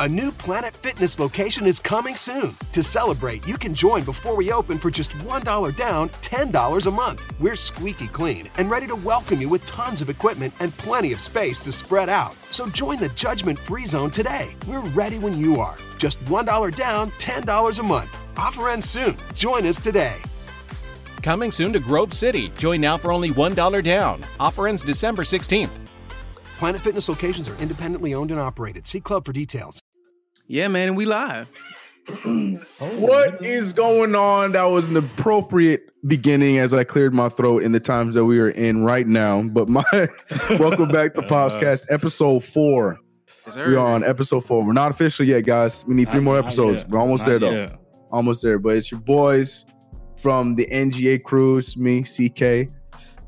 A new Planet Fitness location is coming soon. To celebrate, you can join before we open for just $1 down, $10 a month. We're squeaky clean and ready to welcome you with tons of equipment and plenty of space to spread out. So join the judgment free zone today. We're ready when you are. Just $1 down, $10 a month. Offer ends soon. Join us today. Coming soon to Grove City. Join now for only $1 down. Offer ends December 16th. Planet Fitness locations are independently owned and operated. See club for details. Yeah, man, we live. Oh, what is going on? That was an appropriate beginning as I cleared my throat in the times that we are in right now. But my welcome back to Podcast episode four. We are on episode four. We're not official yet, guys. We need three Not- more episodes. We're almost Not there though. yet. Almost there. But it's your boys from the NGA crew. It's me, CK,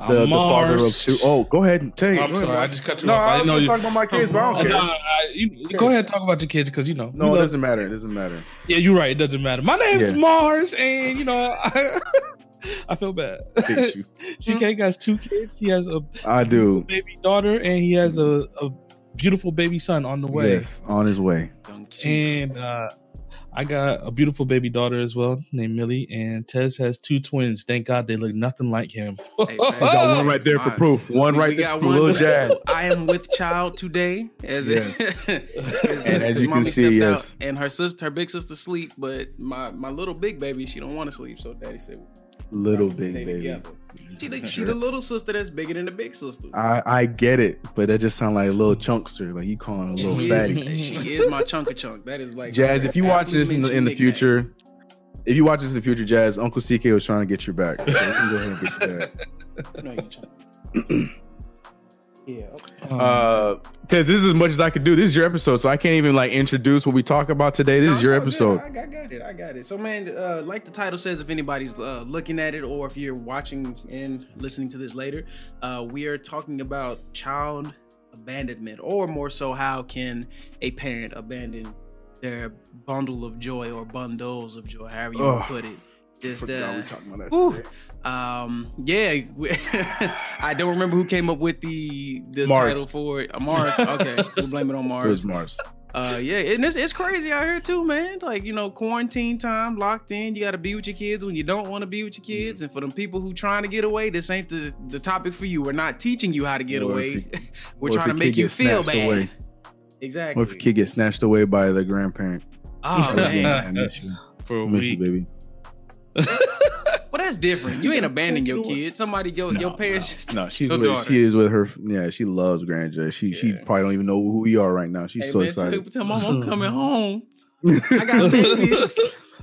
the, the father of Mars. two. Oh, go ahead and take. I'm go ahead, sorry, I just cut you No, off. I I was didn't know gonna you- talk about my kids, but I don't Uh, care. no, I- you- go ahead, and talk about your kids because you know. No, you it know- doesn't matter. It doesn't matter. Yeah, you're right. It doesn't matter. My name's Yeah. Mars, and you know, I, I feel bad. Hate you. CK has two kids. He has a I do. baby daughter, and he has a, a beautiful baby son on the way. Yes, on his way. And uh, I got a beautiful baby daughter as well, named Millie. And Tez has two twins. Thank God they look nothing like him. Hey, We got one right there for proof. One right we there for little Jazz. I am with child today, as Yes. as, And as you can see, stepped out, yes. and her sister, her big sister, sleep, but my my little big baby, she don't want to sleep, so daddy said, Little big baby. together." She the, she the little sister that's bigger than the big sister. I, I get it, but that just sounds like a little chunkster. Like you calling a little she, fatty. is, she is my chunk of chunk. That is like Jazz, if you watch this in the, in the future, if you watch this in the future, Jazz, Uncle CK was trying to get your back. So you can go ahead and get your back. No, you chunk. yeah. okay. Uh, Tez, this is as much as I could do. This is your episode, so I can't even like introduce what we talk about today. This No, is your it's all good. episode. I, I got it. I got it. So, man, uh, like the title says, if anybody's uh, looking at it or if you're watching and listening to this later, uh, we are talking about child abandonment, or more so, how can a parent abandon their bundle of joy or bundles of joy, however you want Ugh. to put it. Just Forgot uh, we talking about that whew. today. um, yeah, we- I don't remember who came up with the the Mars. title for it. Uh, Mars. Okay, we'll blame it on It Mars. was Mars. Uh, yeah, and it's, it's crazy out here too, man. Like you know, quarantine time, locked in. You got to be with your kids when you don't want to be with your kids. And for them people who trying to get away, this ain't the the topic for you. We're not teaching you how to get Or away. you- We're trying to make you feel snatched bad. away. Exactly. Or if your kid gets snatched away by the grandparent. oh man. I miss you. For a I miss you, week. baby. Well, that's different. You ain't abandoning your kid. Somebody, your your parents. no, just No, she's with, daughter. she is with her. Yeah, she loves Grand J. She she probably don't even know who we are right now. She's Hey, so man, excited. Tell, tell mom I'm coming home. I got babies.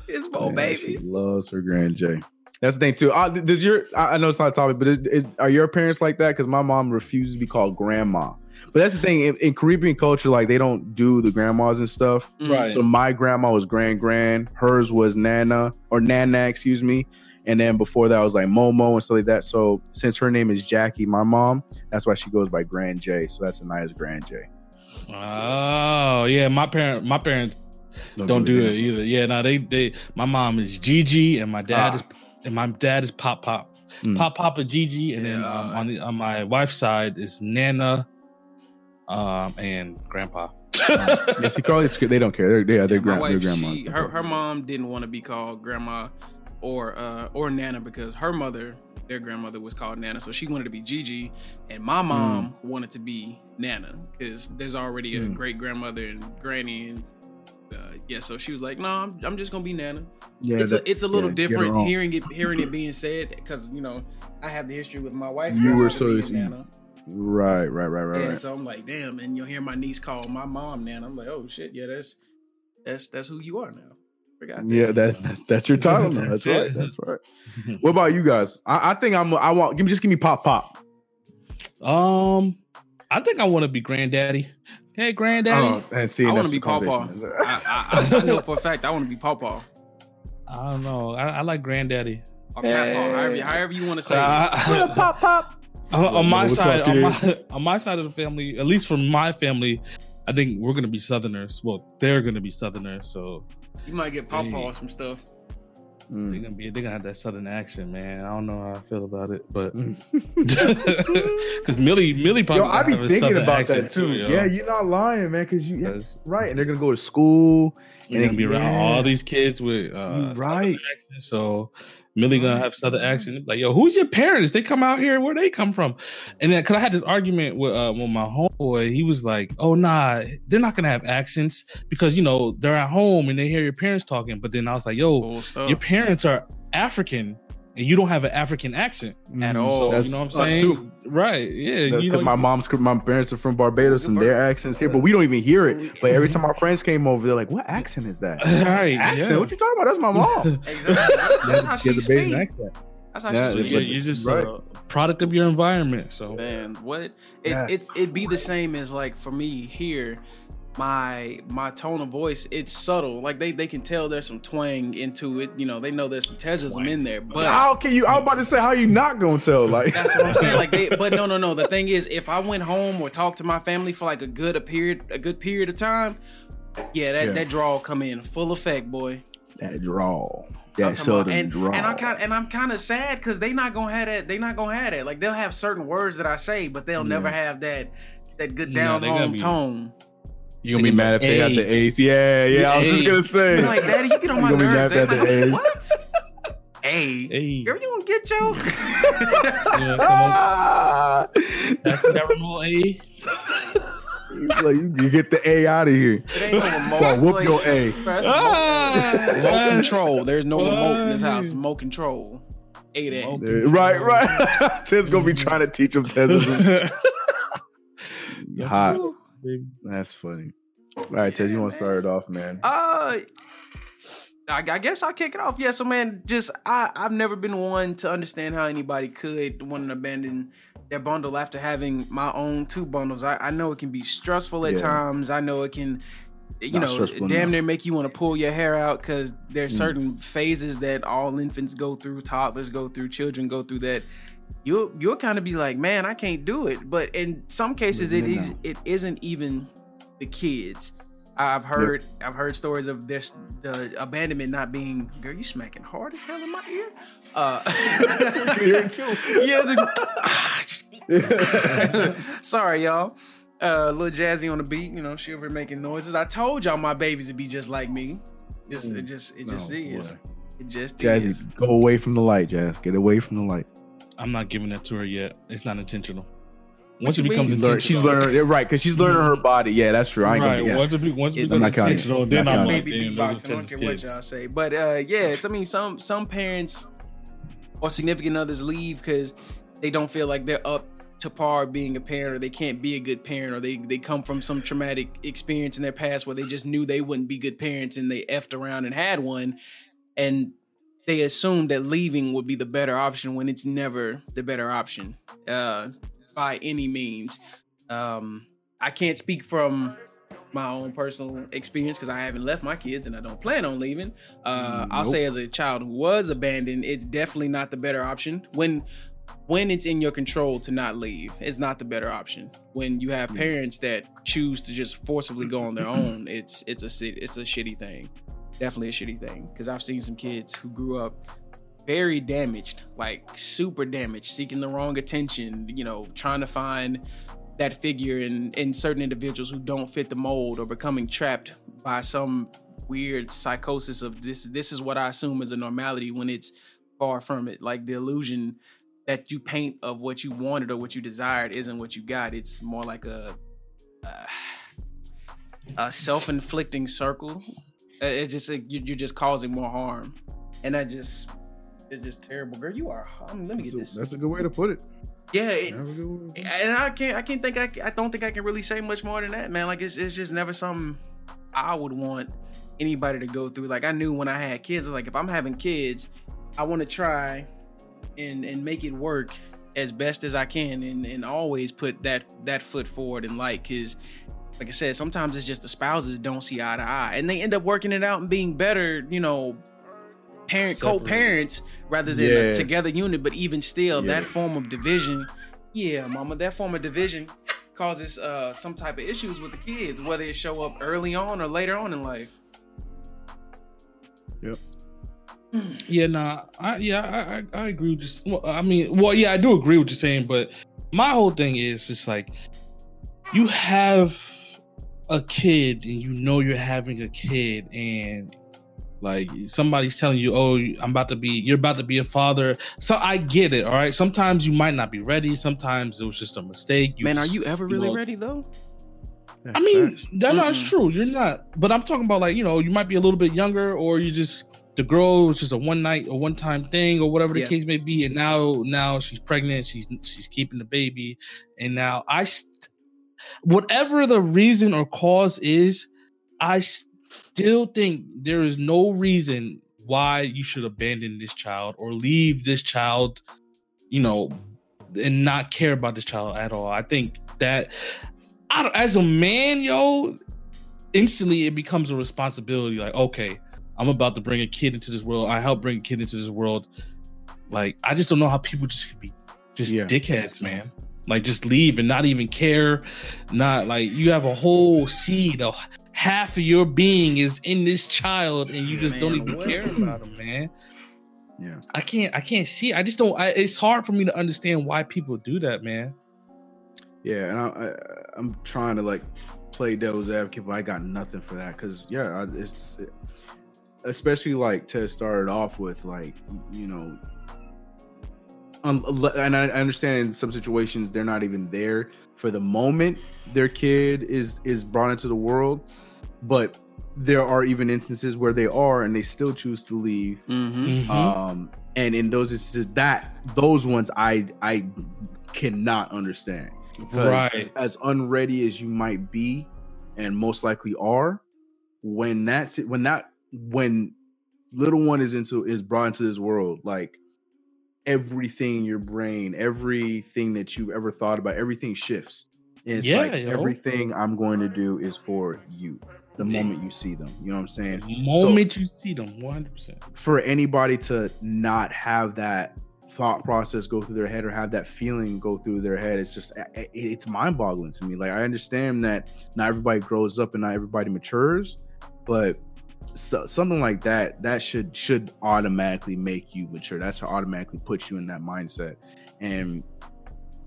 It's more Yeah, She babies. loves her Grand J. That's the thing too. Uh, does your I I know it's not a topic, but is, is, are your parents like that? Because my mom refuses to be called grandma. But that's the thing in, in Caribbean culture, like they don't do the grandmas and stuff. Mm. Right. So my grandma was grand grand, hers was Nana or Nana, excuse me. And then before that was like Momo and stuff like that. So since her name is Jackie, my mom, that's why she goes by Grand J. So that's a nice Grand J. Oh yeah, my parent, my parents don't do it either. Yeah, no, they they. My mom is Gigi, and my dad Ah. is and my dad is Pop Pop. Mm. Pop Pop and Gigi, and then um, on the on my wife's side is Nana, um, and Grandpa. Yeah, see, Carly, they don't care. They're, yeah, they're, grand, wife, they're grandma. she, her, her mom didn't want to be called grandma or uh, or nana because her mother, their grandmother, was called nana, so she wanted to be Gigi, and my mom wanted to be nana because there's already a Mm. great grandmother and granny and. Uh, yeah, so she was like, "No, I'm, I'm just gonna be Nana." yeah, it's that- a it's a little yeah, different hearing it hearing it being said because you know I have the history with my wife. You were so- Nana. Right, right, right, right, And right. so I'm like, damn, and you'll hear my niece call my mom now. And I'm like, oh shit, yeah, that's that's that's who you are now. Forgot. that. Yeah, that, that's that's your title. now. That's That's right. That's right. What about you guys? I, I think I'm. I want. Give me just give me pop pop. Um, I think I want to be granddaddy. Hey, granddaddy. Oh, and see, I want to be the Pawpaw. I, I, I know for a fact I want to be Pawpaw. I don't know. I, I like granddaddy. Or Papaw, however, however you want to say So it. pop pop pop. on, on my side, on my, on my side of the family, at least for my family, I think we're gonna be Southerners. Well, they're gonna be Southerners. So You might get Pawpaw Hey. some stuff. Mm. They're gonna be they're gonna have that southern accent, man. I don't know how I feel about it, but Mm. because Millie Millie probably Yo, I be have thinking about that too. yo. Yeah, you're not lying, man. Because you yeah, 'Cause right, and they're gonna go to school. You're gonna be around Yeah. all these kids with uh, right. accents, so Millie gonna have southern accent. Like, yo, who's your parents? They come out here. Where they come from? And then, cause I had this argument with uh, with my homeboy. He was like, "Oh nah, they're not gonna have accents because you know they're at home and they hear your parents talking." But then I was like, "Yo, Cool your parents are African." And you don't have an African accent, At Mm, all. That's you know what I'm us saying? too. Right? Yeah. Because you know, my mom's, my parents are from Barbados and their accents here, but we don't even hear it. But every time our friends came over, they're like, "What accent is that?" right? accent? yeah. What you talking about? That's my mom. Exactly. That's how She she has a Bajan speaks. accent. That's how Yeah, she So speaks. you're, you're just Right. a product of your environment. So Man, what it Yeah. it's it'd be the same as like for me here, my my tone of voice, it's subtle. Like they they can tell there's some twang into it. You know, they know there's some Tesism in there. But How can you? I was about to say, how you not gonna tell? Like, that's what I'm saying. Like they but no no no. The thing is if I went home or talked to my family for like a good a period a good period of time, yeah, that, Yeah. that drawl come in full effect, boy. that drawl, I'm that talking about- southern and, drawl. and I kind and I'm kind of sad because they not gonna have that. They not gonna have that. Like they'll have certain words that I say, but they'll Yeah. never have that that good down they home be- tone. You gonna be mad if they have the A. A's? Yeah, yeah. I was just gonna say. Be like, Daddy, you get on You my gonna be nerves. mad at They the like, A's. what? Hey, hey, girl, you gonna get Joe? yeah, come on, Ah! pass me that remote, A. Like, you, you get the A out of here. It ain't no remote. Whoop Like, your A. bro, Ah! remote, remote control. There's no remote in this house. Remote control. Eight A. Remote. Yeah, Right, right. Ted's gonna be trying to teach him Tesism. Hot. Baby. That's funny. All right, Tez, you want to start it off, man? Uh, I, I guess I'll kick it off. Yeah, so man, just I I've never been one to understand how anybody could want to abandon their bundle after having my own two bundles. I, I know it can be stressful at Yeah. times. I know it can, you Not know, damn enough. near make you want to pull your hair out because there's Mm. certain phases that all infants go through, toddlers go through, children go through that. You'll you'll kind of be like, man, I can't do it. But in some cases, it is it isn't even the kids. I've heard I've heard stories of this the abandonment not being girl, you smacking hard as hell in my ear. Uh hear it too. Yeah, Ah, just- sorry, y'all. Uh little jazzy on the beat, you know, she over making noises. I told y'all my babies would be just like me. Just it just it just Oh, is. boy. It just Jazzy, is. go away from the light, Jazz. Get away from the light. I'm not giving that to her yet. It's not intentional. Once it becomes mean? She's, learn, she's intentional- learning, yeah, right? Because she's learning her body. Yeah, that's true. I ain't right. gonna. Yeah. Once it, be, once it becomes intentional, then I'm counting. like, Maybe damn, beatboxing, those I are don't care what y'all say. But uh yes, I mean some some parents or significant others leave because they don't feel like they're up to par being a parent or they can't be a good parent or they they come from some traumatic experience in their past where they just knew they wouldn't be good parents and they effed around and had one and they assume that leaving would be the better option when it's never the better option uh by any means um i can't speak from my own personal experience because I haven't left my kids and I don't plan on leaving. Uh, I'll say as a child who was abandoned, it's definitely not the better option. When when it's in your control to not leave, it's not the better option. When you have parents that choose to just forcibly go on their own, it's it's a it's a shitty thing. Definitely a shitty thing because I've seen some kids who grew up very damaged, like super damaged, seeking the wrong attention, you know, trying to find that figure in in certain individuals who don't fit the mold or becoming trapped by some weird psychosis of this this is what I assume is a normality when it's far from it. Like the illusion that you paint of what you wanted or what you desired isn't what you got. It's more like a uh, a self-inflicting circle Uh, it's just like you- you're just causing more harm and that just it's just terrible girl you are let me get That's this a, that's a good way to put it. yeah it, That's a good way to put it. and I can't I can't think I, I don't think I can really say much more than that, man. Like it's it's just never something I would want anybody to go through. Like I knew when I had kids, I was like if I'm having kids, I want to try and and make it work as best as I can and and always put that that foot forward and like cuz like I said, sometimes it's just the spouses don't see eye to eye and they end up working it out and being better, you know, parent Separated. co-parents rather than Yeah. a together unit, but even still Yeah. that form of division yeah, mama, that form of division causes uh, some type of issues with the kids, whether it show up early on or later on in life. Yep. Yeah, nah, I, yeah, I, I, I agree with just. Well, I mean, well, yeah, I do agree with you saying, but my whole thing is just like you have a kid and you know you're having a kid and like somebody's telling you oh i'm about to be you're about to be a father so i get it all right sometimes you might not be ready sometimes it was just a mistake you Man, are you ever really you know, ready though? I mean, that's not true. You're not. But I'm talking about like you know, you might be a little bit younger, or you just the girl was just a one night or one time thing, or whatever the yeah. case may be. And now, now she's pregnant. She's she's keeping the baby, and now I, whatever the reason or cause is, I still think there is no reason why you should abandon this child or leave this child, you know, and not care about this child at all. I think that I, as a man, yo, instantly it becomes a responsibility. Like, okay, I'm about to bring a kid into this world. I help bring a kid into this world. Like, I just don't know how people just could be just yeah. dickheads, man. Like, just leave and not even care. Not like you have a whole seed, of half of your being is in this child, and you just man, don't even care about them, man. Yeah, I can't. I can't see. I just don't. I, it's hard for me to understand why people do that, man. Yeah, and I, I, I'm trying to like play devil's advocate, but I got nothing for that because yeah, it's especially like to start it off with like you know, and I understand in some situations they're not even there for the moment their kid is is brought into the world, but there are even instances where they are and they still choose to leave. Mm-hmm. mm-hmm. Um, and in those instances, that those ones I I cannot understand because right. as unready as you might be, and most likely are, when that's when that when little one is into is brought into this world, like everything in your brain, everything that you've ever thought about, everything shifts. And it's yeah, like yo. everything I'm going to do is for you. The yeah. moment you see them, you know what I'm saying. The moment so, you see them, 100. percent For anybody to not have that thought process go through their head or have that feeling go through their head it's just eh, eh, it's mind-boggling to me like i understand that not everybody grows up and not everybody matures but so, something like that that should should automatically make you mature that should automatically put you in that mindset and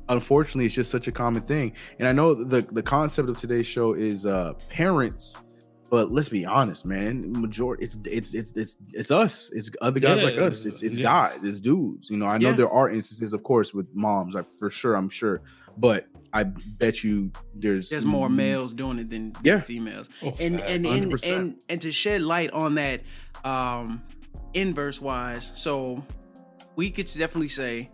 unfortunately it's just such a common thing and i know the the concept of today's show is uh parents but let's be honest, man. Majority, it's it's it's it's it's us. It's other guys yeah, like us. It's it's yeah. guys. It's dudes. You know, I know yeah. there are instances, of course, with moms. Like for sure, I'm sure. But I bet you there's there's more males doing it than yeah. females. Oh, and, and, and and and to shed light on that, um, inverse wise, so we could definitely say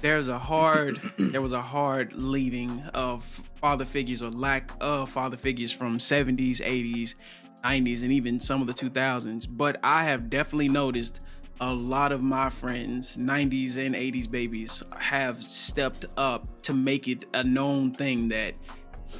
there's a hard there was a hard leaving of father figures or lack of father figures from 70s 80s 90s and even some of the 2000s but i have definitely noticed a lot of my friends 90s and 80s babies have stepped up to make it a known thing that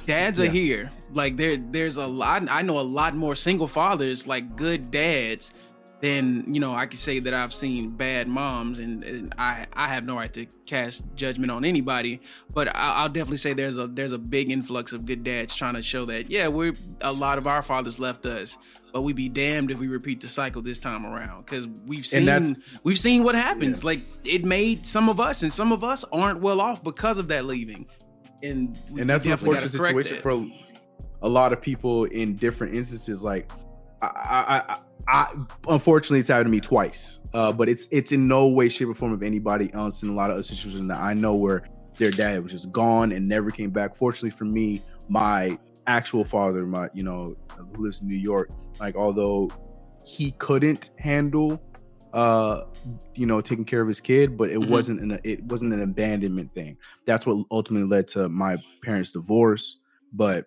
dads yeah. are here like there there's a lot i know a lot more single fathers like good dads then you know I could say that I've seen bad moms, and, and I I have no right to cast judgment on anybody, but I, will definitely say there's a there's a big influx of good dads trying to show that yeah we're a lot of our fathers left us, but we'd be damned if we repeat the cycle this time around because we've seen we've seen what happens. Yeah. Like it made some of us, and some of us aren't well off because of that leaving, and and that's an unfortunate situation for a lot of people in different instances. Like I, I, I, unfortunately, it's happened to me twice. Uh, but it's it's in no way, shape, or form of anybody else in a lot of other situations that I know where their dad was just gone and never came back. Fortunately for me, my actual father, my you know, who lives in New York, like although he couldn't handle uh you know taking care of his kid but it mm-hmm. wasn't an it wasn't an abandonment thing that's what ultimately led to my parents divorce but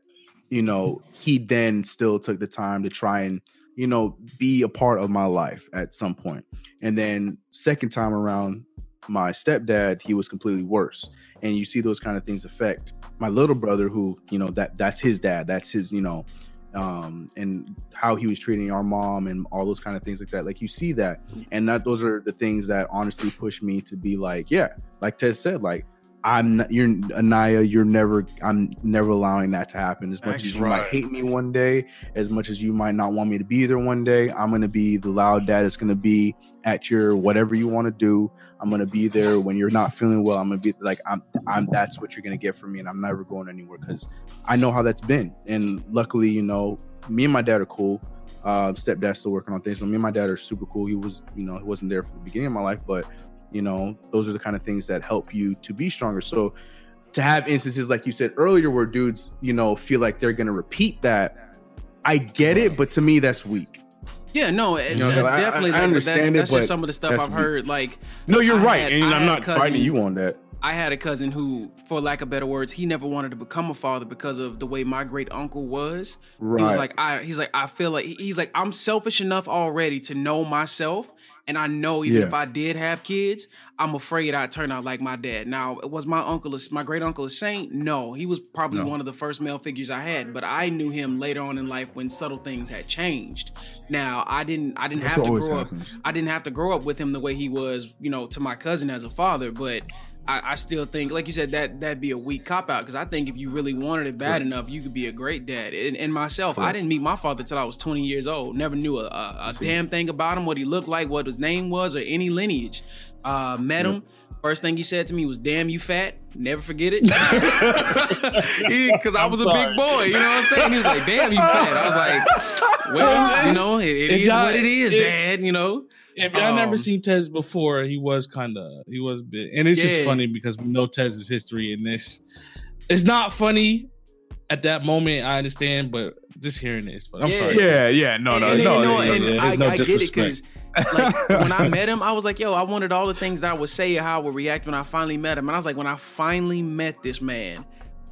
you know, he then still took the time to try and, you know, be a part of my life at some point. And then second time around, my stepdad, he was completely worse. And you see those kind of things affect my little brother, who, you know, that that's his dad. That's his, you know, um, and how he was treating our mom and all those kind of things like that. Like you see that, and that those are the things that honestly push me to be like, yeah, like Tez said, like I'm not, you're Anaya. You're never. I'm never allowing that to happen. As much Actually, as you might hate me one day, as much as you might not want me to be there one day, I'm gonna be the loud dad. It's gonna be at your whatever you want to do. I'm gonna be there when you're not feeling well. I'm gonna be like I'm. I'm. That's what you're gonna get from me, and I'm never going anywhere because I know how that's been. And luckily, you know, me and my dad are cool. Uh, stepdad's still working on things, but me and my dad are super cool. He was, you know, he wasn't there for the beginning of my life, but you know, those are the kind of things that help you to be stronger. So to have instances like you said earlier where dudes, you know, feel like they're gonna repeat that, I get it, but to me that's weak. Yeah, no, it, You know, I- I- definitely. I like, understand it, that's, that's just some of the stuff I've heard. Like, No, you're I right, had- and I I'm not cousin- fighting you on that. I had a cousin who, for lack of better words, he never wanted to become a father because of the way my great uncle was. Right. He was like, I. He's like, I feel like he's like, I'm selfish enough already to know myself, and I know even Yeah. if I did have kids, I'm afraid I'd turn out like my dad. Now, was my uncle, a, my great uncle, a saint? No, he was probably No. one of the first male figures I had, but I knew him later on in life when subtle things had changed. Now, I didn't, I didn't That's have to grow happens. up. I didn't have to grow up with him the way he was, you know, to my cousin as a father, but. I, I still think, like you said, that that'd be a weak cop out because I think if you really wanted it bad enough, you could be a great dad. And, and myself, I didn't meet my father till I was 20 years old. Never knew a, a, a damn thing about him, what he looked like, what his name was, or any lineage. Uh, met him. First thing he said to me was, "Damn, you fat." Never forget it. Because I was a big boy, you know what I'm saying? He was like, "Damn, you fat." I was like, "Well, you know, it, it is what it is, if- Dad." You know. If y'all never Um, seen Tez before, he was kind of he was big, and it's Yeah. just funny because we know Tez's history in this. It's not funny at that moment. I understand, but just hearing this, funny. I'm Yeah. sorry. Yeah, yeah, no, no, and, no, you know, no, and yeah, I, no I get it because like when I met him, I was like, yo, I wanted all the things that I would say or how I would react when I finally met him. And I was like, when I finally met this man,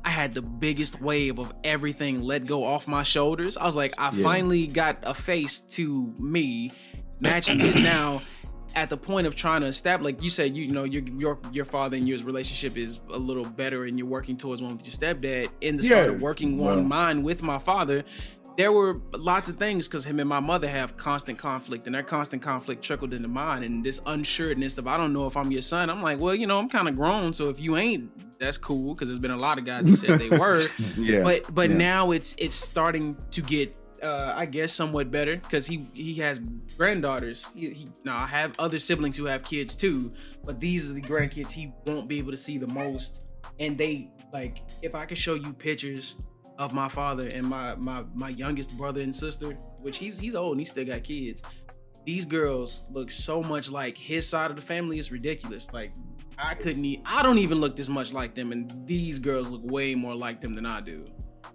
I had the biggest wave of everything let go off my shoulders. I was like, I Yeah. finally got a face to me matching it now. At the point of trying to establish, like you said, you, you know, your your your father and your relationship is a little better, and you're working towards one with your stepdad. In the start Yeah, of working well. on mine with my father, there were lots of things because him and my mother have constant conflict, and that constant conflict trickled into mine. And this unsureness of I don't know if I'm your son. I'm like, well, you know, I'm kind of grown, so if you ain't, that's cool. Because there's been a lot of guys that said they were, yeah. but but yeah. now it's it's starting to get. Uh, I guess somewhat better because he he has granddaughters. He, he now I have other siblings who have kids too, but these are the grandkids he won't be able to see the most. And they like if I could show you pictures of my father and my my my youngest brother and sister, which he's he's old and he still got kids. These girls look so much like his side of the family. It's ridiculous. Like I couldn't. E- I don't even look this much like them, and these girls look way more like them than I do.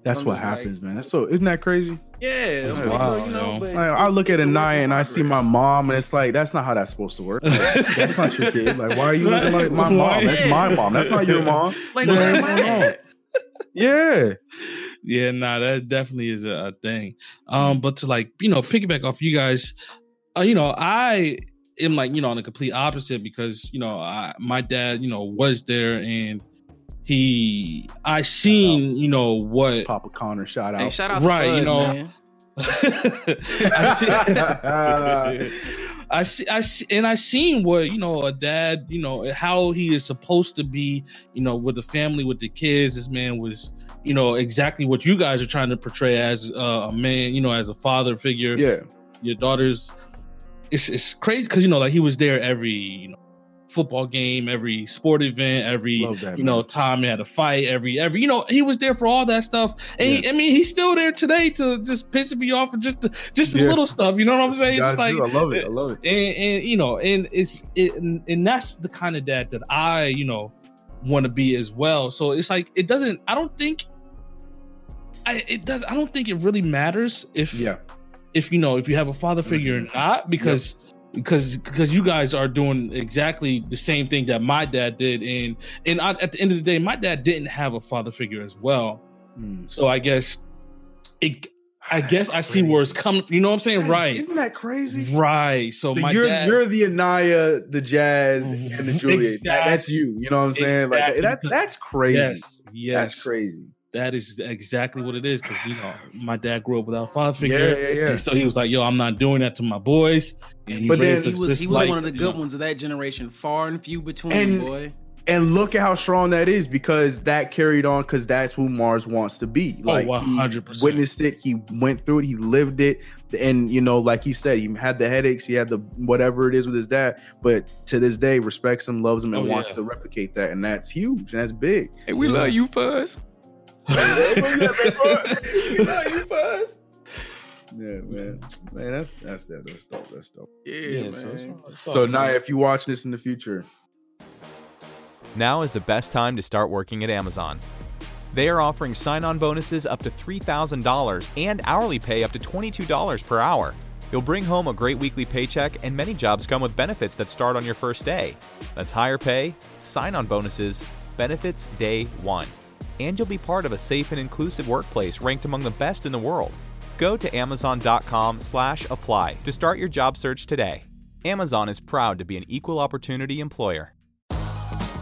That's I'm what just like- happens, man. That's so isn't that crazy? Yeah, I'm so you know, Like, I look at a in and I see my mom, and it's like that's not how that's supposed to work. That's not your kid. Like, why are you looking like my mom? That's my mom. That's not your mom. Like, No, where am that's I wrong. at? Yeah. Yeah, nah, that definitely is a, a thing. Um, but to like, you know, piggyback off you guys, uh, you know, I am like, you know, on the complete opposite because, you know, I, my dad, you know, was there and he, I seen, you know, what Papa Connor, shout Hey, out. shout out to Right, you know, man. I see, I see, I see, and I seen what you know a dad, you know how he is supposed to be, you know, with the family, with the kids. This man was, you know, exactly what you guys are trying to portray as uh, a man, you know, as a father figure. yeah. Your daughter's, it's it's crazy because you know, like he was there every you know football game, every sport event, every that, you know man. time he had a fight, every every you know he was there for all that stuff. And he, I mean, he's still there today to just pissing me off for just the, just Yeah. little stuff. You know what I'm saying? Just like do. I love it. I love it. and, and you know, and it's it, and, and that's the kind of dad that I you know want to be as well. So it's like it doesn't. I don't think. I it does. I don't think it really matters if Yeah. if you know if you have a father figure or not because because because you guys are doing exactly the same thing that my dad did and and I, at the end of the day my dad didn't have a father figure as well Mm. so i guess it i guess i see where it's coming you know what i'm saying right Isn't that crazy? right so my you're dad you're the Anaya, the Jazz, and the Juliet. That- that's you. You know what I'm saying? Like that's that's crazy. yes yes That's crazy. That is exactly what it is because you know my dad grew up without father figure Yeah, yeah, yeah. and so he was like yo i'm not doing that to my boys and he But then He was he was like, one of the you good know, ones of that generation, far and few between, And- boy. And look at how strong that is because that carried on because that's who Mars wants to be. Oh, Like he 100%. witnessed it, he went through it, he lived it, and you know, like he said, he had the headaches, he had the whatever it is with his dad, but to this day respects him, loves him, and Oh, wants yeah. to replicate that, and that's huge and that's big. Hey, we Yeah. love you, Fuzz. We love you, Fuzz. Yeah, man, man, that's that's that. That's dope. That's dope. Yeah, Yeah, so, man. it's all- it's all So now, if you watch this in the future, Now is the best time to start working at Amazon. They are offering sign on bonuses up to $3,000 and hourly pay up to $22 per hour. You'll bring home a great weekly paycheck, and many jobs come with benefits that start on your first day. That's higher pay, sign on bonuses, benefits day one. And you'll be part of a safe and inclusive workplace ranked among the best in the world. Go to amazon.com slash apply to start your job search today. Amazon is proud to be an equal opportunity employer.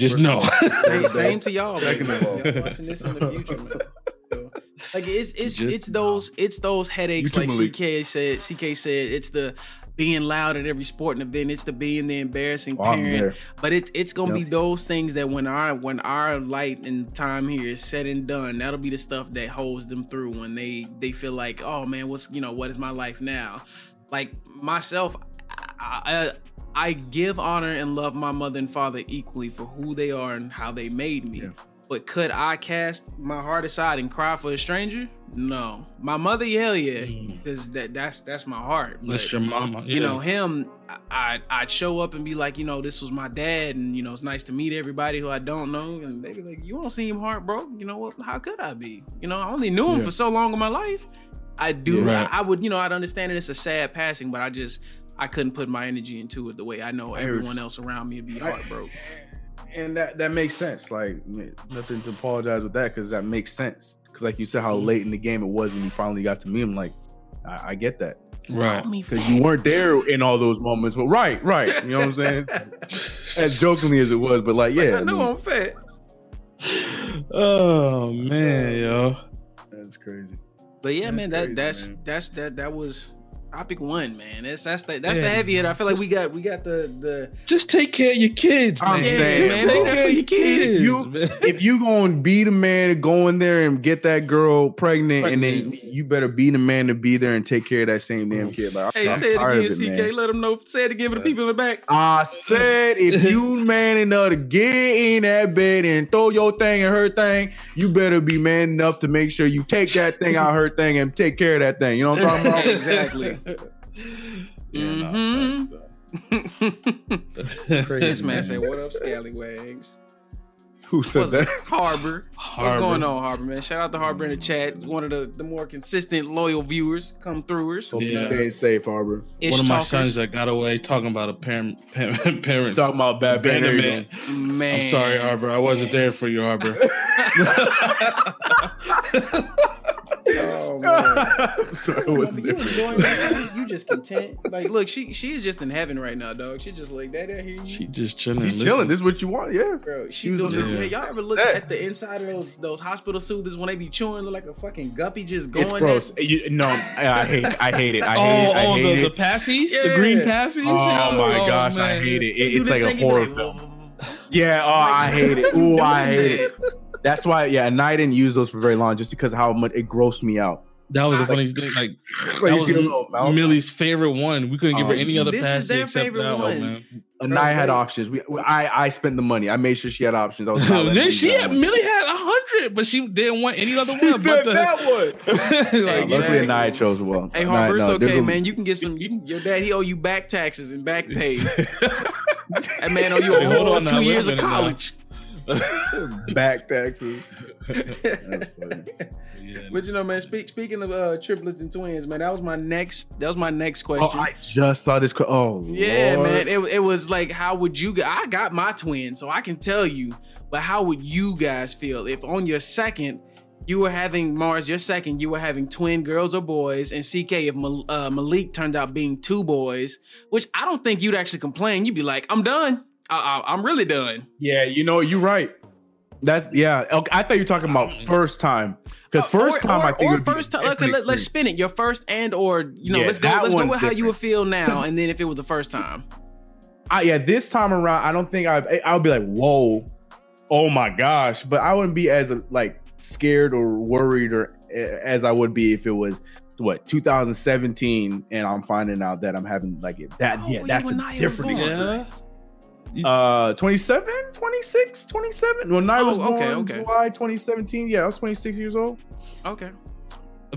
You just know. Same, same to y'all, Second man. of all. Y'all watching this in the future, man. So, like it's it's Just it's those it's those headaches. YouTube Like Malik. CK said, CK said it's the being loud at every sporting event. It's the being the embarrassing Oh, parent. But it's it's gonna be those things that when our when our light and time here is said and done, that'll be the stuff that holds them through when they they feel like, oh man, what's you know what is my life now? Like myself, I, I I give honor and love my mother and father equally for who they are and how they made me. Yeah. But could I cast my heart aside and cry for a stranger? No. My mother, hell yeah, Mm. because that that's that's my heart. That's your mama. you know him I- I, I'd show up and be like, you know, this was my dad, and you know, it's nice to meet everybody who I don't know, and they be like, you don't seem heartbroken. You know what? How could I be? You know, I only knew him Yeah. for so long in my life. I do. Yeah. I, I would, you know, I'd understand that it's a sad passing, but I just I couldn't put my energy into it the way I know everyone else around me would be heartbroken. and that that makes sense. Like nothing to apologize with that because that makes sense. Because like you said, how mm-hmm. late in the game it was when you finally got to meet him. Like I, I get that right. because you weren't there in all those moments. But right, right, you know what I'm saying? as jokingly as it was, but like yeah, I know mean, I'm fat. oh man, yo. that's crazy. But yeah, That's man, that crazy, that's man. that's that that was topic one, man. That's that's the, that's the heavy hitter. I feel like we got we got the the Just take care of your kids. I'm saying, Just man, take care of your kids. You- If you gonna be the man to go in there and get that girl pregnant, and then you better be the man to be there and take care of that same damn kid. Like, Hey, I'm say it again, of CK. man. Let them know. Say it again for the people in the back. I said, if you man enough to get in that bed and throw your thing and her thing, you better be man enough to make sure you take that thing out her thing and take care of that thing. You know what I'm talking about? exactly. Yeah, Mhm. no, that's, uh, this man said, "What up, scallywags?" who said What's that? Harbor. Harbor. What's going on, Harbor man? Shout out to Harbor in the chat. One of the, the more consistent, loyal viewers, come throughers. Hope you Yeah. stay safe, Harbor. Ish One of my talkers. sons that got away talking about a parent, parent parents. Talking about bad abandonment. man. I'm sorry, Harbor. I wasn't there for you, Harbor. Oh man. so it You was you enjoying this? You, you just content. Like, look, she she's just in heaven right now, dog. She just like that. out here. she just chilling. She's chilling. This is what you want, yeah. Bro, she, was doing legit. yeah. Y'all ever look That- at the inside of those those hospital Soothies when they be chewing like a fucking guppy just going? It's gross. there? You, no, I hate. I hate it. I oh, hate it. I oh, the, it. the passies, Yeah. the green passies. Oh, oh my Oh, gosh, I hate it. It- It's like a thing, you be horror like, film. Yeah, oh, I hate it. Ooh, I hate it. That's why, yeah, and I didn't use those for very long just because how much it grossed me out. That was the funniest thing. Like Like, that was little? Millie's favorite one. We couldn't give her Oh, any other this is their except favorite that one, one. man. And I had options. We, I, I spent the money. I made sure she had options. I was not Then you she had Millie had a hundred, but she didn't want any other She one. said But the, that one. like, Hey, Luckily, Exactly. Anaya chose well. Hey, Anaya- Harper, it's no, okay, a- man. You can get some. You can, your dad, he owe you back taxes and back pay. that man owe you Hey, a hold whole on two wait a years of college. Back taxes. That's funny. Yeah. But you know, man. Speak, speaking of uh, triplets and twins, man, that was my next. That was my next Oh, question. I just saw this. que- Oh, Yeah, Lord. man. It, it was like, how would you? I got my twin, so I can tell you. But how would you guys feel if on your second you were having Mars? Your second, you were having twin girls or boys, and CK if Mal- uh, Malik turned out being two boys, which I don't think you'd actually complain. You'd be like, I'm done. I- I- I'm really done. Yeah, you know, you're right. That's yeah. Okay, I thought you were talking about first time because first Or- time or, I think or would be first a time. Okay, let, let's spin it. Your first and or you know, Yeah, let's go. Let's go one's with how you would feel now, and then if it was the first time. I, yeah, this time around, I don't think I I would be like, whoa, oh my gosh, but I wouldn't be as like scared or worried or eh, as I would be if it was what 2017 and I'm finding out that I'm having like that Oh, yeah that's a and I was different born. experience. Uh, 27, 26, 27. When I Oh, was born, okay, okay. July 2017. Yeah, I was 26 years old. Okay.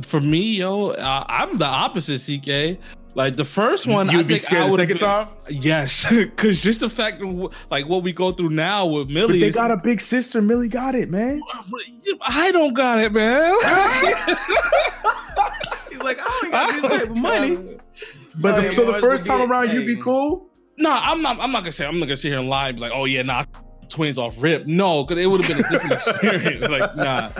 For me, yo, uh, I'm the opposite, CK. Like the first one, You'd I be think scared I the second been- time? Yes, because just the fact of like what we go through now with But Millie, they got a big sister. Millie got it, man. I don't got it, man. He's like, I don't got this type of money. But the, so the first time around, you'd be cool. No, I'm not. I'm not gonna say. I'm not gonna sit here and lie and be like, oh yeah, nah, twins off rip. No, because it would have been a different experience. like, nah.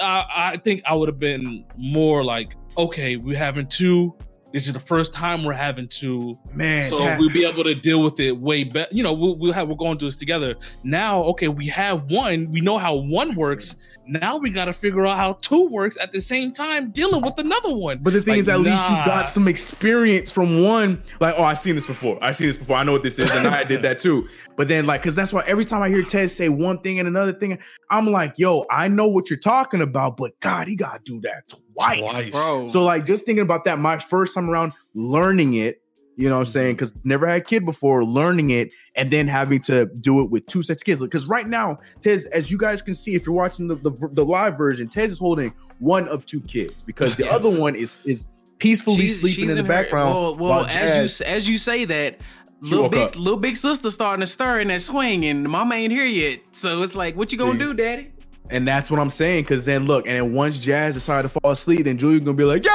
I, I think I would have been more like, okay, we're having two. This is the first time we're having to Man, so we'll be able to deal with it way better. You know, we'll, we'll have we're going through this together. Now, okay, we have one. We know how one works. Now we got to figure out how two works at the same time, dealing with another one. But the thing Like, is, at least you got some experience from one. Like, oh, I've seen this before. I've seen this before. I know what this is, and I did that too. But then, like, because that's why every time I hear Tez say one thing and another thing, I'm like, yo, I know what you're talking about, but God, he got to do that twice. Twice. Bro. So, like, just thinking about that, my first time around learning it, you know what I'm mm-hmm. saying? Because never had a kid before, learning it, and then having to do it with two sets of kids. Because right now, Tez, as you guys can see, if you're watching the, the, the live version, Tez is holding one of two kids because the Yes. other one is is peacefully She's- sleeping she's in the her- background. Well, well as Jazz- you as you say that, little big up. little big sister starting to stir in that swing, and mama ain't here yet. So it's like, what you gonna See. do, daddy? And that's what I'm saying. Because then look, and then once Jazz decided to fall asleep, then Julia's gonna be like, "Yo!"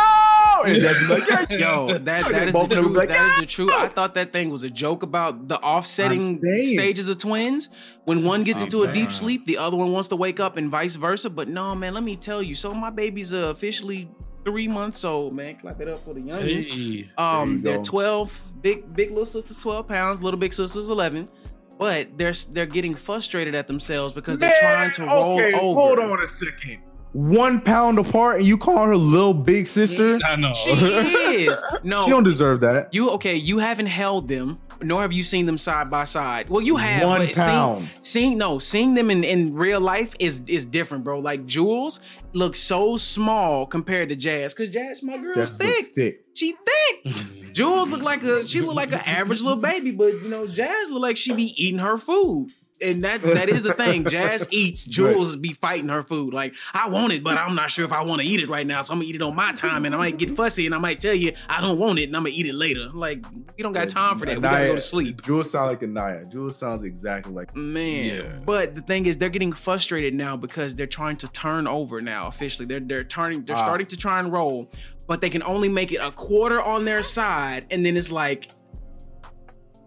And Jazz be like, "Yeah, Yo, that that is the of truth. be like, that is the truth. I thought that thing was a joke about the offsetting stages of twins. When one gets I'm into a deep sleep, the other one wants to wake up, and vice versa. But no, man, let me tell you. So my baby's uh, officially three months old. Man, clap it up for the youngest. Hey. Um, you they're go. 12. Big big little sister's 12 pounds, little big sister's 11. But they're they're getting frustrated at themselves because they're trying to roll okay, over. Hold on a second. One pound apart, and you call her little big sister? I know. She is. No. She don't deserve that. you okay, you haven't held them, nor have you seen them side by side. Well, you have One but seeing- pound. Seeing, no, seeing them in, in real life is is different, bro. Like Jules looks so small compared to Jazz, because Jazz, my girl's That's thick. thick. She thick. Jules look like a she look like an average little baby, but you know, Jazz look like she be eating her food. And that that is the thing. Jazz eats. Jules be fighting her food. Like I want it, but I'm not sure if I want to eat it right now. So I'm gonna eat it on my time, and I might get fussy, and I might tell you I don't want it, and I'm gonna eat it later. Like we don't got time for that. We gotta go to sleep. Jules sounds like Anaya. Jules sounds exactly like. Man, Yeah. but the thing is, they're getting frustrated now because they're trying to turn over now. Officially, they're they're turning, they're Ah. starting to try and roll, but they can only make it a quarter on their side, and then it's like,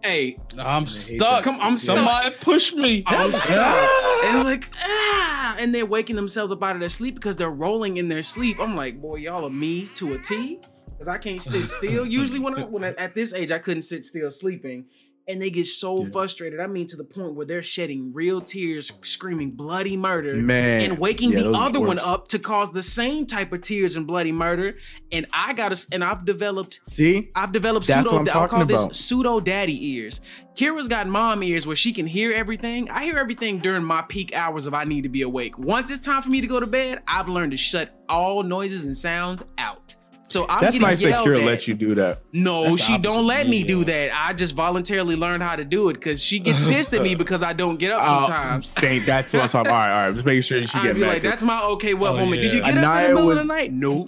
hey, I'm stuck. Come- I'm stuck. Somebody push me. I'm stuck. And they're like, ah, and they're waking themselves up out of their sleep because they're rolling in their sleep. I'm like, boy, y'all are me to a T. Cause I can't sit still. Usually when I when I, at this age I couldn't sit still sleeping. And they get so Yeah. frustrated. I mean, to the point where they're shedding real tears, screaming bloody murder, Man, and waking yeah, the other one up to cause the same type of tears and bloody murder. And I got to, and I've developed See, I've developed That's pseudo. what I'm I'll call talking this pseudo daddy ears. Kira's got mom ears where she can hear everything. I hear everything during my peak hours if I need to be awake. Once it's time for me to go to bed, I've learned to shut all noises and sounds out. So I'm that's getting nice that yelled Kira at. lets you do that. No, she don't let me, me do that. I just voluntarily learned how to do it because she gets pissed at me because I don't get up Oh, sometimes. dang, that's what I'm talking. All right, all right. Just making sure she I'd get be mad. like, "That's my okay, what Oh, moment? Do you yeah. get up in the middle was- of the night? Nope.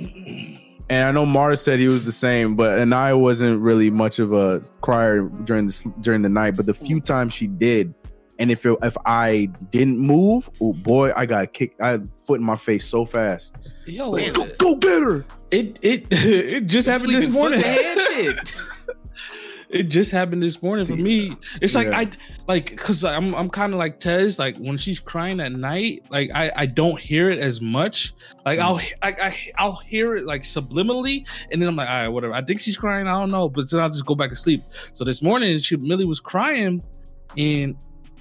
And I know Mars said he was the same, but Anaya wasn't really much of a crier during the during the night. But the few times she did, And if it, if I didn't move, oh boy, I got kicked. I had foot in my face so fast. Yo, Like, go, go get her. it it it just happened this morning. shit. it just happened this morning for me. It's like yeah. I like because I'm I'm kind of like Tez. Like when she's crying at night, like I I don't hear it as much. Like I'll Mm. I, I I'll hear it like subliminally, and then I'm like, all right, whatever. I think she's crying. I don't know, but then I'll just go back to sleep. So this morning, she Millie was crying, and.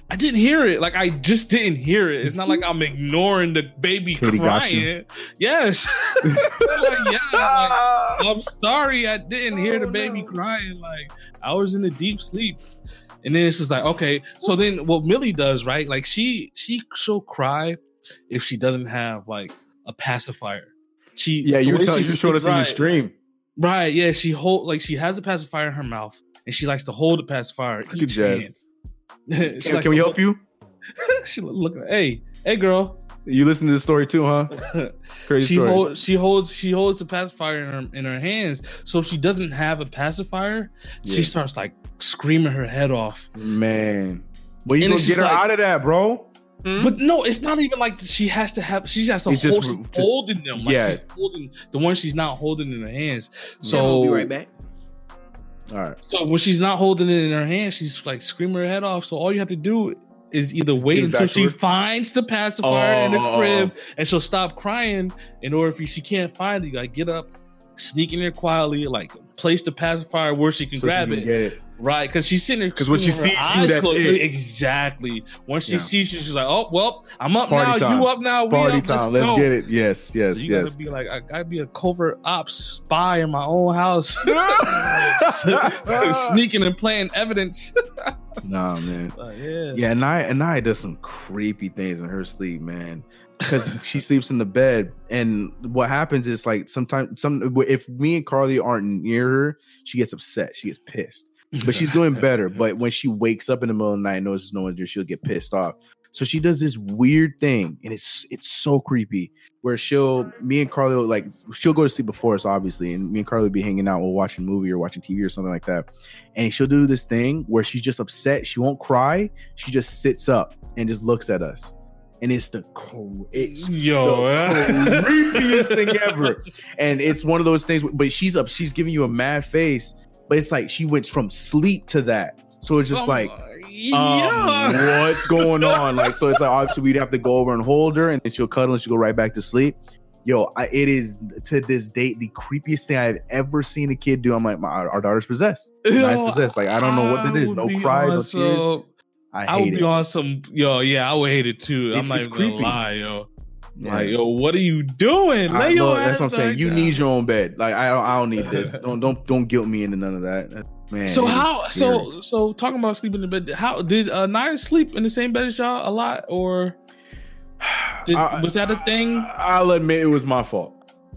I didn't hear it. Like I just didn't hear it. It's not like mm-hmm. I'm ignoring the baby Katie got you. crying. Yes. like, yeah. like, I'm sorry, I didn't hear the Oh, baby no. crying. Like I was in a deep sleep, and then it's just like, okay. So then, what Millie does, right? Like she she she'll cry if she doesn't have like a pacifier. She Yeah, the you were way telling she you showed us in your right, stream. Right? Yeah, she hold like she has a pacifier in her mouth, and she likes to hold the pacifier. at each Jazz. hand. She Can, likes can we to help you? hold- she look, hey, hey, girl. You listen to the story too, huh? Crazy she story. holds she holds she holds the pacifier in her in her hands. So if she doesn't have a pacifier, Yeah. she starts like screaming her head off. Man, well, you And gonna get her like- out of that, bro? But no, it's not even like she has to have. She has to It's hold, just- she's just- holding them. Like yeah. she's holding the one she's not holding in her hands. So So we'll be right back. All right. So when she's not holding it in her hand, she's like screaming her head off. So all you have to do is either wait until she finds the pacifier in the Oh. crib and she'll stop crying. In order if she can't find it, you gotta get up, sneak in there quietly, like place the pacifier where she can So grab she it. can get it. Right, because she's sitting there. 'Cause when she sees you, eyes closed. it. Exactly. Once she Yeah. sees you, she's like, "Oh, well, I'm up Party now. time. You up now? We Party up. time. Let's go." get it. Yes, yes, so you yes. gotta be like, I gotta be a covert ops spy in my own house, sneaking and playing evidence. Nah, man. Uh, yeah, Yeah, and I and I does some creepy things in her sleep, man. Because she sleeps in the bed, and what happens is like sometimes some if me and Carly aren't near her, she gets upset. She gets pissed. But she's doing better. But when she wakes up in the middle of the night and knows no one there, she'll get pissed off. So she does this weird thing, and it's it's so creepy. Where she'll me and Carly will, like she'll go to sleep before us, obviously, and me and Carly will be hanging out, we'll watching a movie or watching TV or something like that. And she'll do this thing where she's just upset. She won't cry. She just sits up and just looks at us. And it's the cr- it's yo, the creepiest thing ever. And it's one of those things, but she's up, she's giving you a mad face, but it's like she went from sleep to that. So it's just like, um, what's going on? Like, so it's like obviously we'd have to go over and hold her, and then she'll cuddle and she'll go right back to sleep. Yo, I, it is to this date the creepiest thing I've ever seen a kid do. I'm like, my, our daughter's possessed. Nice possessed. Like, I don't know what it is. No cries, no tears. I I would be it. on some yo, yeah, I would hate it too. I'm not it's even gonna lie, yo. Yeah. Like, yo, what are you doing? I Lay your know, that's what I'm saying. You need your own bed. Like I, I don't need this. Don't don't don't guilt me into none of that. Man. So how? So so talking about sleeping in the bed. How did uh, Nia sleep in the same bed as y'all a lot, or did, I- was that a thing? I'll admit it was my fault.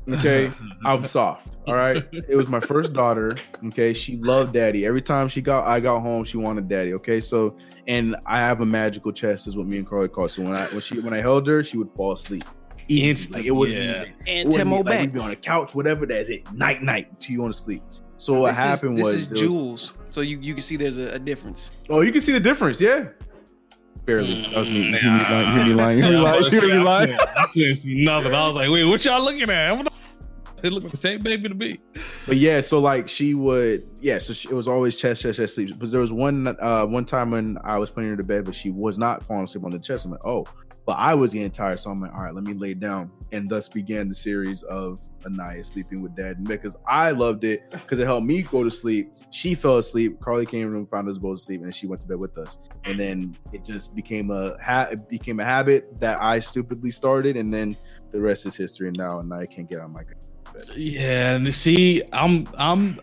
Okay, I'm soft. All right, it was my first daughter. Okay, she loved daddy. Every time she got, I got home, she wanted daddy. Okay, so and I have a magical chest, is what me and Carly call. So when I when she when I held her, she would fall asleep. Easy. Like it wasn't yeah. even. And it wasn't Timo like, back. We'd be on the couch, whatever. That's it. Night night. She going to sleep. So what This is- happened this was, is there was- Jules, so you you can see there's a, a difference. Oh, you can see the difference. Yeah. Barely. Mm. That was me. Hear me lying. Hear me lying. Hear me lying. Hear me lying. I couldn't see nothing. I was like, wait, what y'all looking at? It looked like the same baby to me. But yeah, so like she would, yeah. So she, it was always chest, chest, chest sleep. But there was one, uh, one time when I was putting her to bed, but she was not falling asleep on the chest. I'm like, oh, but I was getting tired, so I'm like, all right, let me lay down, and thus began the series of Anaya sleeping with dad because I loved it because it helped me go to sleep. She fell asleep. Carly came in the room, found us both asleep, and she went to bed with us. And then it just became a ha- it became a habit that I stupidly started, and then the rest is history. And now Anaya can't get out of my Yeah, and see, I'm I'm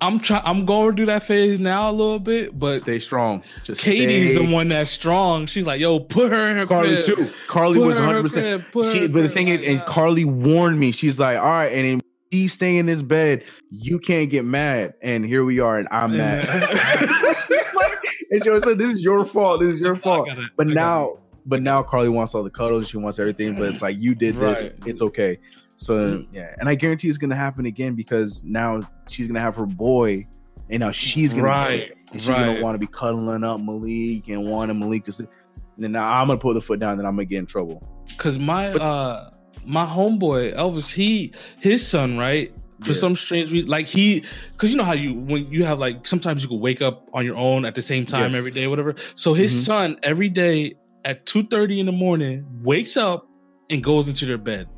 I'm trying I'm going through that phase now a little bit, but Stay strong. Just Katie's stay the one that's strong. She's like, yo, put her in her Carly crib. too. Carly Put was her in her 100. percent crib. Put her She, in her but the thing is, and. Carly warned me. She's like, all right, and if she stay in this bed, you can't get mad. And here we are, and I'm mad. and she was like, this is your fault. This is your fault. But I now, but now Carly wants all the cuddles. She wants everything. But it's like you did this. Right. It's okay. So yeah, and I guarantee it's gonna happen again because now she's gonna have her boy, and now she's gonna Right. get it. And she's gonna want to be cuddling up Malik and wanting Malik to sit. And then now I'm gonna put the foot down, then I'm gonna get in trouble. Cause my uh my homeboy Elvis, he his son, right? For Yeah. some strange reason, like he, cause you know how you when you have like sometimes you can wake up on your own at the same time Yes. every day, whatever. So his Mhm. son every day at two thirty in the morning wakes up and goes into their bed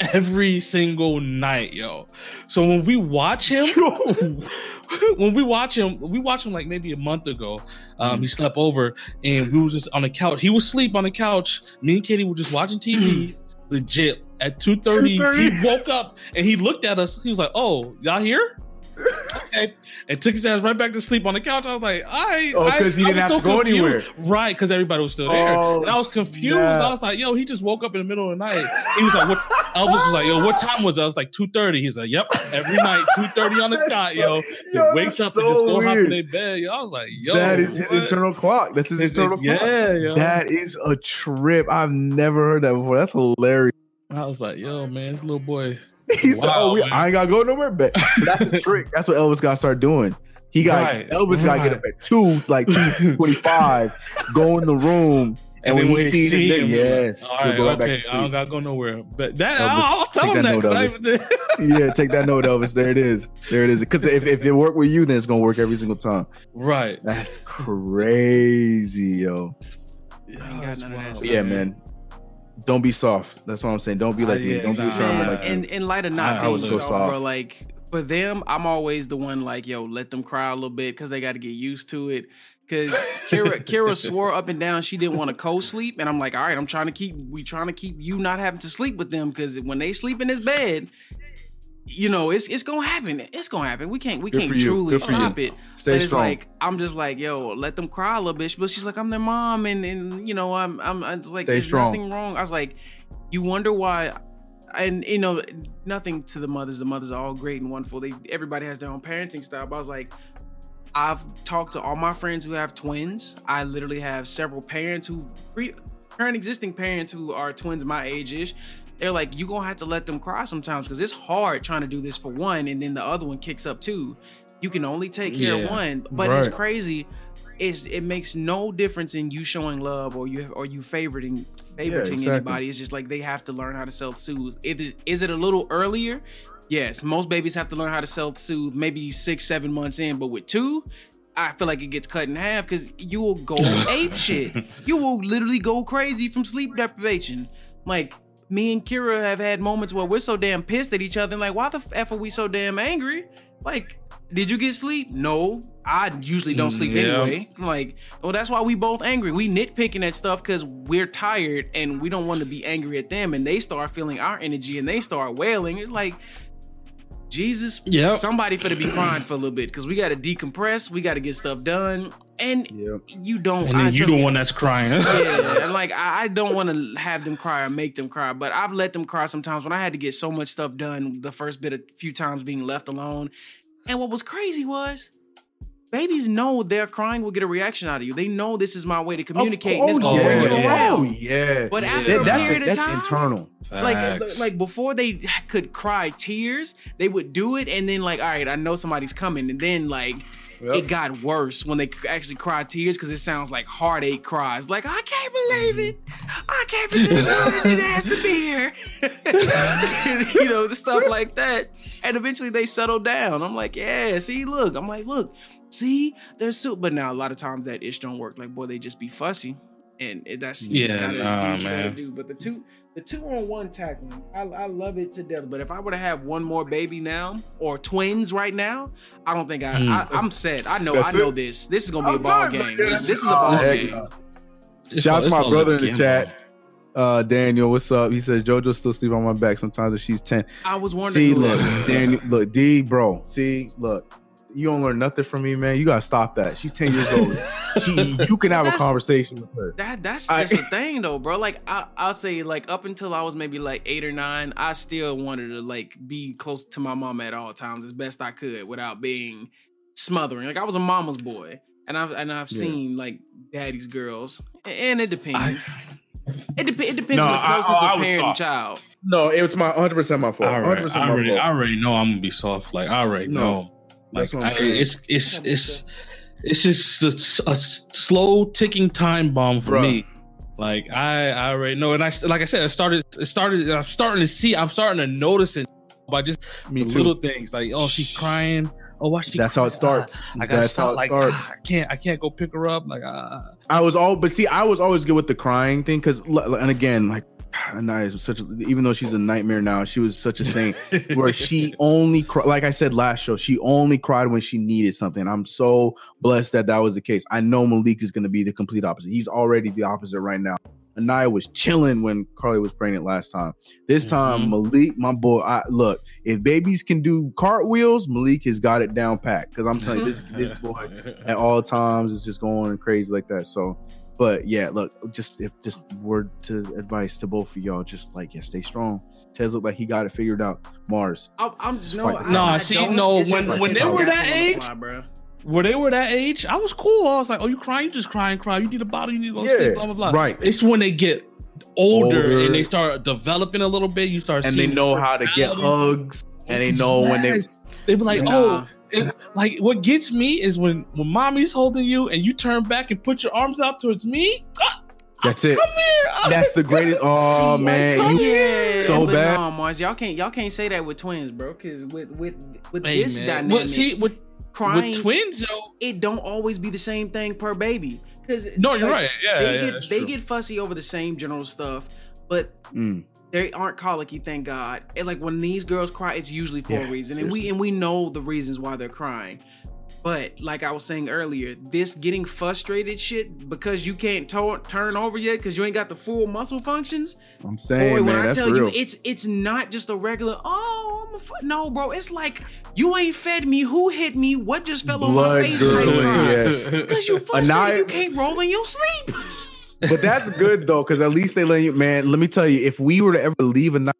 every single night, yo. So when we watch him, when we watch him, we watched him like maybe a month ago. Um, He slept over and we was just on the couch. He was asleep on the couch. Me and Katie were just watching TV. legit at 2.30 he woke up and he looked at us. He was like, "Oh, y'all here?" Okay, and took his ass right back to sleep on the couch. I was like, "All right." Oh, 'cause he I- I didn't was have to go confused. anywhere. right? Because everybody was still there, Oh, and I was confused. yeah. I was like, "Yo, he just woke up in the middle of the night." He was like, "What?" Elvis was like, "Yo, what time was it?" I was like, 2.30. He's like, "Yep, every night, 2.30 on the dot, yo." Yo, wakes up and just so go hop in their bed. Yo, I was like, "Yo, that is his internal clock. That's his It's internal like, clock. yeah, yo. That is a trip. I've never heard that before. That's hilarious. I was like, "Yo, man, this little boy." He said, "Oh, we. I ain't gotta go nowhere." But so that's the trick. That's what Elvis got to start doing. He got Right, Elvis got to get up at two, like two twenty-five, go in the room, and, when, then he sees see it, him, yes, all go right okay, back to I don't gotta go nowhere. But that, Elvis, I'll, I'll tell him that that. note, 'cause yeah, take that note, Elvis. There it is. There it is. Because if, if it worked with you, then it's gonna work every single time. right. That's crazy, yo. I ain't got none of that But stuff. yeah, man. Don't be soft. That's what I'm saying. Don't be like ah, me. yeah, Don't be nah. trying to Man, like in, me. in light of not I- I being was so so soft, bro, like for them, I'm always the one like, yo, let them cry a little bit because they got to get used to it. Because Kira, Kira swore up and down she didn't want to co-sleep, and I'm like, all right, I'm trying to keep, we trying to keep you not having to sleep with them because when they sleep in this bed, you know, it's it's gonna happen. It's gonna happen. We can't we Good can't truly for you. stop it. Stay but it's strong. like I'm just like, yo, let them cry a little bit. But she's like, I'm their mom, and and you know, I'm I'm, I'm just like, Stay there's strong. nothing wrong. I was like, you wonder why, and you know, nothing to the mothers. The mothers are all great and wonderful. They everybody has their own parenting style. But I was like, I've talked to all my friends who have twins. I literally have several parents who pre, current existing parents who are twins my age ish. They're like, you gonna have to let them cry sometimes because it's hard trying to do this for one, and then the other one kicks up too. You can only take care of one, but it's crazy. It's, it makes no difference in you showing love or you or you favoriting favoriting exactly. anybody. It's just like they have to learn how to self soothe. Is, is it a little earlier? Yes, most babies have to learn how to self soothe maybe six, seven months in, but with two, I feel like it gets cut in half because you will go ape shit. You will literally go crazy from sleep deprivation. Like me and Kira have had moments where we're so damn pissed at each other. And like, why the f are we so damn angry? Like, did you get sleep? No, I usually don't sleep mm, Yeah. anyway. Like, well, that's why we both angry. We nitpicking at stuff because we're tired and we don't want to be angry at them. And they start feeling our energy and they start wailing. It's like, Jesus, Yep. somebody for to be crying for a little bit because we got to decompress. We got to get stuff done. And Yep. you don't. And I then you trust the me, one that's crying. yeah, and like I, I don't want to have them cry or make them cry, but I've let them cry sometimes when I had to get so much stuff done. The first bit, a few times being left alone, and what was crazy was. Babies know their crying will get a reaction out of you. They know this is my way to communicate, and it's gonna yeah. bring you Oh, around. Oh yeah. But Yeah. after a that's period that's of time, internal. like uh, Facts. like before they could cry tears, they would do it, and then like, all right, I know somebody's coming, and then like it got worse when they actually cried tears because it sounds like heartache cries. Like I can't believe it, I can't believe it didn't to be here. you know, the stuff like that, and eventually they settle down. I'm like, yeah, see, look, I'm like, look, see, there's so, but now a lot of times that ish don't work. Like, boy, they just be fussy, and that's you just Yeah, gotta nah, do what you gotta do. But the two the two on one tackling, I, I love it to death. But if I were to have one more baby now or twins right now, I don't think I, Hmm. I I'm set. I know That's I know it? this. This is gonna be a I'm ball done, game. man. This, this is a Oh, ball heck game. Shout out to my brother in the chat. Uh, Daniel, what's up? He says JoJo still sleep on my back sometimes if she's ten. I was wondering. See, look. Daniel, look, D, bro. See, look, you don't learn nothing from me, man. You gotta stop that. She's ten years old. She, you can have a conversation with her. That that's I- just a thing though, bro. Like I I'll say like up until I was maybe like eight or nine, I still wanted to like be close to my mom at all times as best I could without being smothering. Like I was a mama's boy. And I've and I've Yeah. seen like daddy's girls. And it depends. I- it, dep- it depends No, on the I- closest oh, I of parent and child. No, it was my 100 percent my fault. I 100 already, percent I, my already, fault. I already know I'm gonna be soft. Like I already No, know. Like that's what I'm I, it's it's it's it's just a slow ticking time bomb for Bruh. me. Like I, I already know, and I like I said, I started, it started. I'm starting to see. I'm starting to notice it by just Me the too. little things. Like, oh, she's crying. Oh, why she? That's how it starts. Ah, I gotta That's stop. how it like, starts. ah, I can't. I can't go pick her up. Like, ah. I was all, but see, I was always good with the crying thing because, and again, like, Anaya was such a, even though she's a nightmare now, she was such a saint where she only, cry, like I said last show, she only cried when she needed something. I'm so blessed that that was the case. I know Malik is going to be the complete opposite. He's already the opposite right now. Anaya was chilling when Carly was pregnant last time. This time, Mhm. Malik, my boy, I look, if babies can do cartwheels, Malik has got it down pat. Because I'm telling you, this this boy at all times is just going crazy like that. So, but yeah, look, just if just word to advice to both of y'all, just like yeah, stay strong. Tez look like he got it figured out. Mars, I'm, I'm just Just no. I- Nah, I see, don't. no, It's just when- when they were that age, fly, bro. when they were that age, I was cool. I was like, "Oh, you crying? You just crying, and cry. You need a bottle. You need to go Yeah, sleep." Blah blah blah. right. It's when they get older, Older. and they start developing a little bit. You start and they know how to get hugs, and they know when they. Yes. They be like, Nah. "Oh." it- like what gets me is when when mommy's holding you and you turn back and put your arms out towards me. Ah, That's it. Come here. That's the greatest. Oh See, man, come you, Yeah, so but bad. No, Mars, y'all can't y'all can't say that with twins, bro. Because with with with Hey, this man. dynamic, Well, see, with, crying, with twins, yo. it don't always be the same thing per baby. Because No, you're right. Yeah, they yeah, get that's they get fussy over the same general stuff, but Mm, they aren't colicky, thank God. And like when these girls cry, it's usually for Yeah, a reason, and we and we know the reasons why they're crying. But like I was saying earlier, this getting frustrated shit because you can't to- turn over yet because you ain't got the full muscle functions. I'm saying, Boy, when man, I tell real. you, it's it's not just a regular. Oh, I'm a fu-" no, bro. It's like you ain't fed me. Who hit me? What just fell on my face? Type yeah. Because you frustrated, you can't roll in your sleep. but that's good though, because at least they let you. Man, let me tell you, if we were to ever leave a night,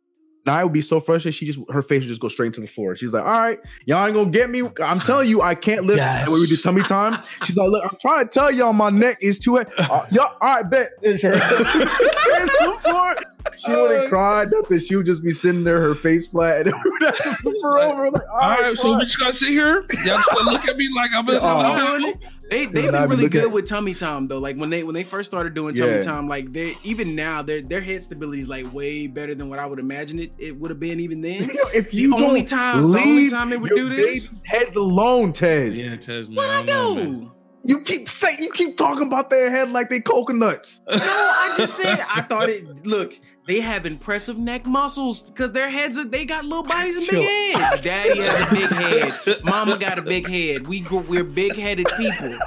I would be so frustrated. She just her face would just go straight to the floor. She's like, "All right, y'all ain't gonna get me. I'm telling you, I can't live." Yes. When we do tummy time, she's like, "Look, I'm trying to tell y'all, my neck is too. heavy. Uh, y'all, all right, bet." It's her. It's the floor. She wouldn't cry, nothing. She would just be sitting there, her face flat, and we would have to flip her over. Like, All right, so fine." we just gotta sit here. Y'all just gonna look at me like I'm just Oh. I'm doing it. They they've been really good at- with tummy time though. Like when they when they first started doing tummy Yeah. time, like they even now their their head stability is like way better than what I would imagine it it would have been even then. Yo, if you The only time- the only time they would do this- baby's heads alone, Tez. Yeah, Tez, man. What I don't know, do? You keep saying you keep talking about their head like they coconuts. No, I just said I thought it. Look, they have impressive neck muscles because their heads are. They got little bodies and Chill. big heads. Daddy has a big head. Mama got a big head. We gr- we're big headed people.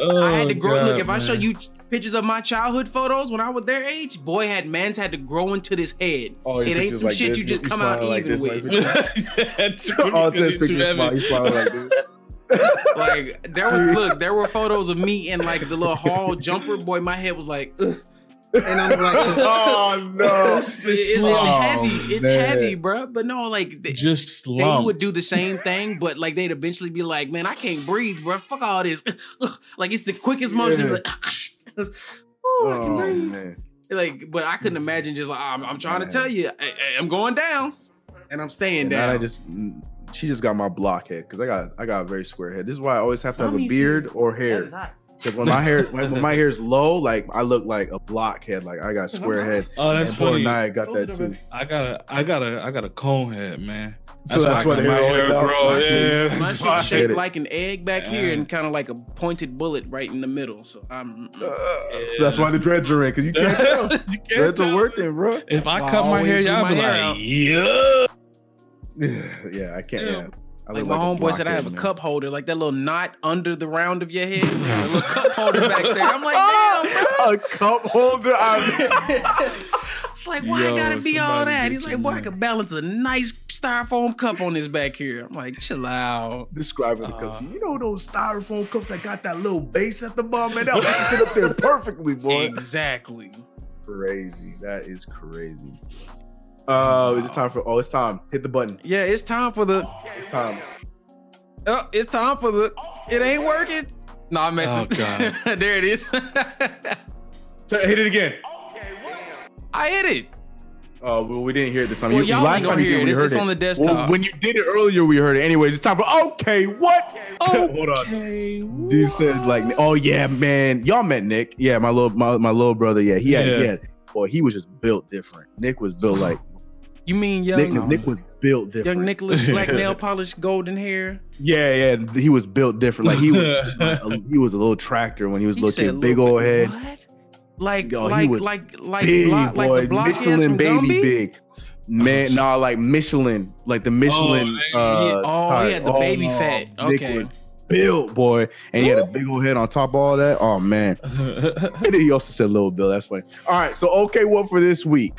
Oh, I had to grow. Oh, look, God, if I show you pictures of my childhood photos when I was their age, boy had man's had to grow into this head. Oh, it ain't some shit you just come out even with. Oh, Tez picture smile. You smile like this. like there was look, there were photos of me in like the little hall jumper. Boy, my head was like, Ugh. And I'm like, oh no! it's, it's, it's Oh, heavy. It's man. heavy, bro. But no, like they, just they would do the same thing, but like they'd eventually be like, "Man, I can't breathe, bro. Fuck all this." like it's the quickest motion. Yeah. Like, oh, I can breathe. man! Like, but I couldn't imagine just like "Ah, I'm, I'm trying to tell you, I, I- I'm going down, and I'm staying And down. I just mm, she just got my block head because I got I got a very square head. This is why I always have to have a beard here. or That hair. Is hot. Because when my hair when, when my hair is low, like I look like a blockhead. Like I got a square head. Oh, that's and poor funny. Naya got Close that too. I got a, I got a, I got a cone head, man. So that's why why I the got hair my hair out. grow. My Yeah, shit's- my why I shit's hate shaped like an egg back here and kind of like a pointed bullet right in the middle. So I'm. Uh, So that's why the dreads are in because you can't tell. You can't dreads tell. are working, bro. If I cut my hair, y'all be like, yeah. yeah, I can't. Yeah. Like my a homeboy said, I have a cup holder, like that little knot under the round of your head. a little cup holder back there. I'm like, damn, a cup holder. I'm. It's like, why Yo, I gotta be all that? He's like, boy, I could balance a nice styrofoam cup on this back here. I'm like, chill out. describing the Uh, cups. You know those styrofoam cups that got that little base at the bottom, man. That would sit up there perfectly, boy. Exactly. Crazy. That is crazy. Uh, is it time for? Oh, it's time. Hit the button. Yeah, it's time for the. It's time. Oh, it's time for the. It ain't working. No, I'm messing. Oh, God. there it is. T- Hit it again. I hit it. Oh, well, we didn't hear it this time. Well, You- y'all last ain't gonna time you hear did, it. we It's- heard it's it. on the desktop. Well, when you did it earlier, we heard it. Anyways, it's time for okay. What? Hold on. Okay, Dude said like, oh yeah, man, y'all met Nick. Yeah, my little my, my little brother. Yeah, he had, Yeah. he had. Boy, he was just built different. Nick was built like You mean Nick. young Nick was built different. young Nicholas, black nail polish, golden hair? Yeah, yeah, he was built different. Like he was, he was a little tractor when he was You little big old bit- head, What? Like Yo, he like was like like big block, boy, like the blockheads Michelin baby, Gumby? big. Man, nah, like Michelin, like the Michelin. yeah. uh, Oh, type. he had the baby no, fat. Nick Okay. was built, boy, and he had a big old head on top of all that. Oh man, and then he also said Little Bill. That's funny. All right, so okay, what for this week?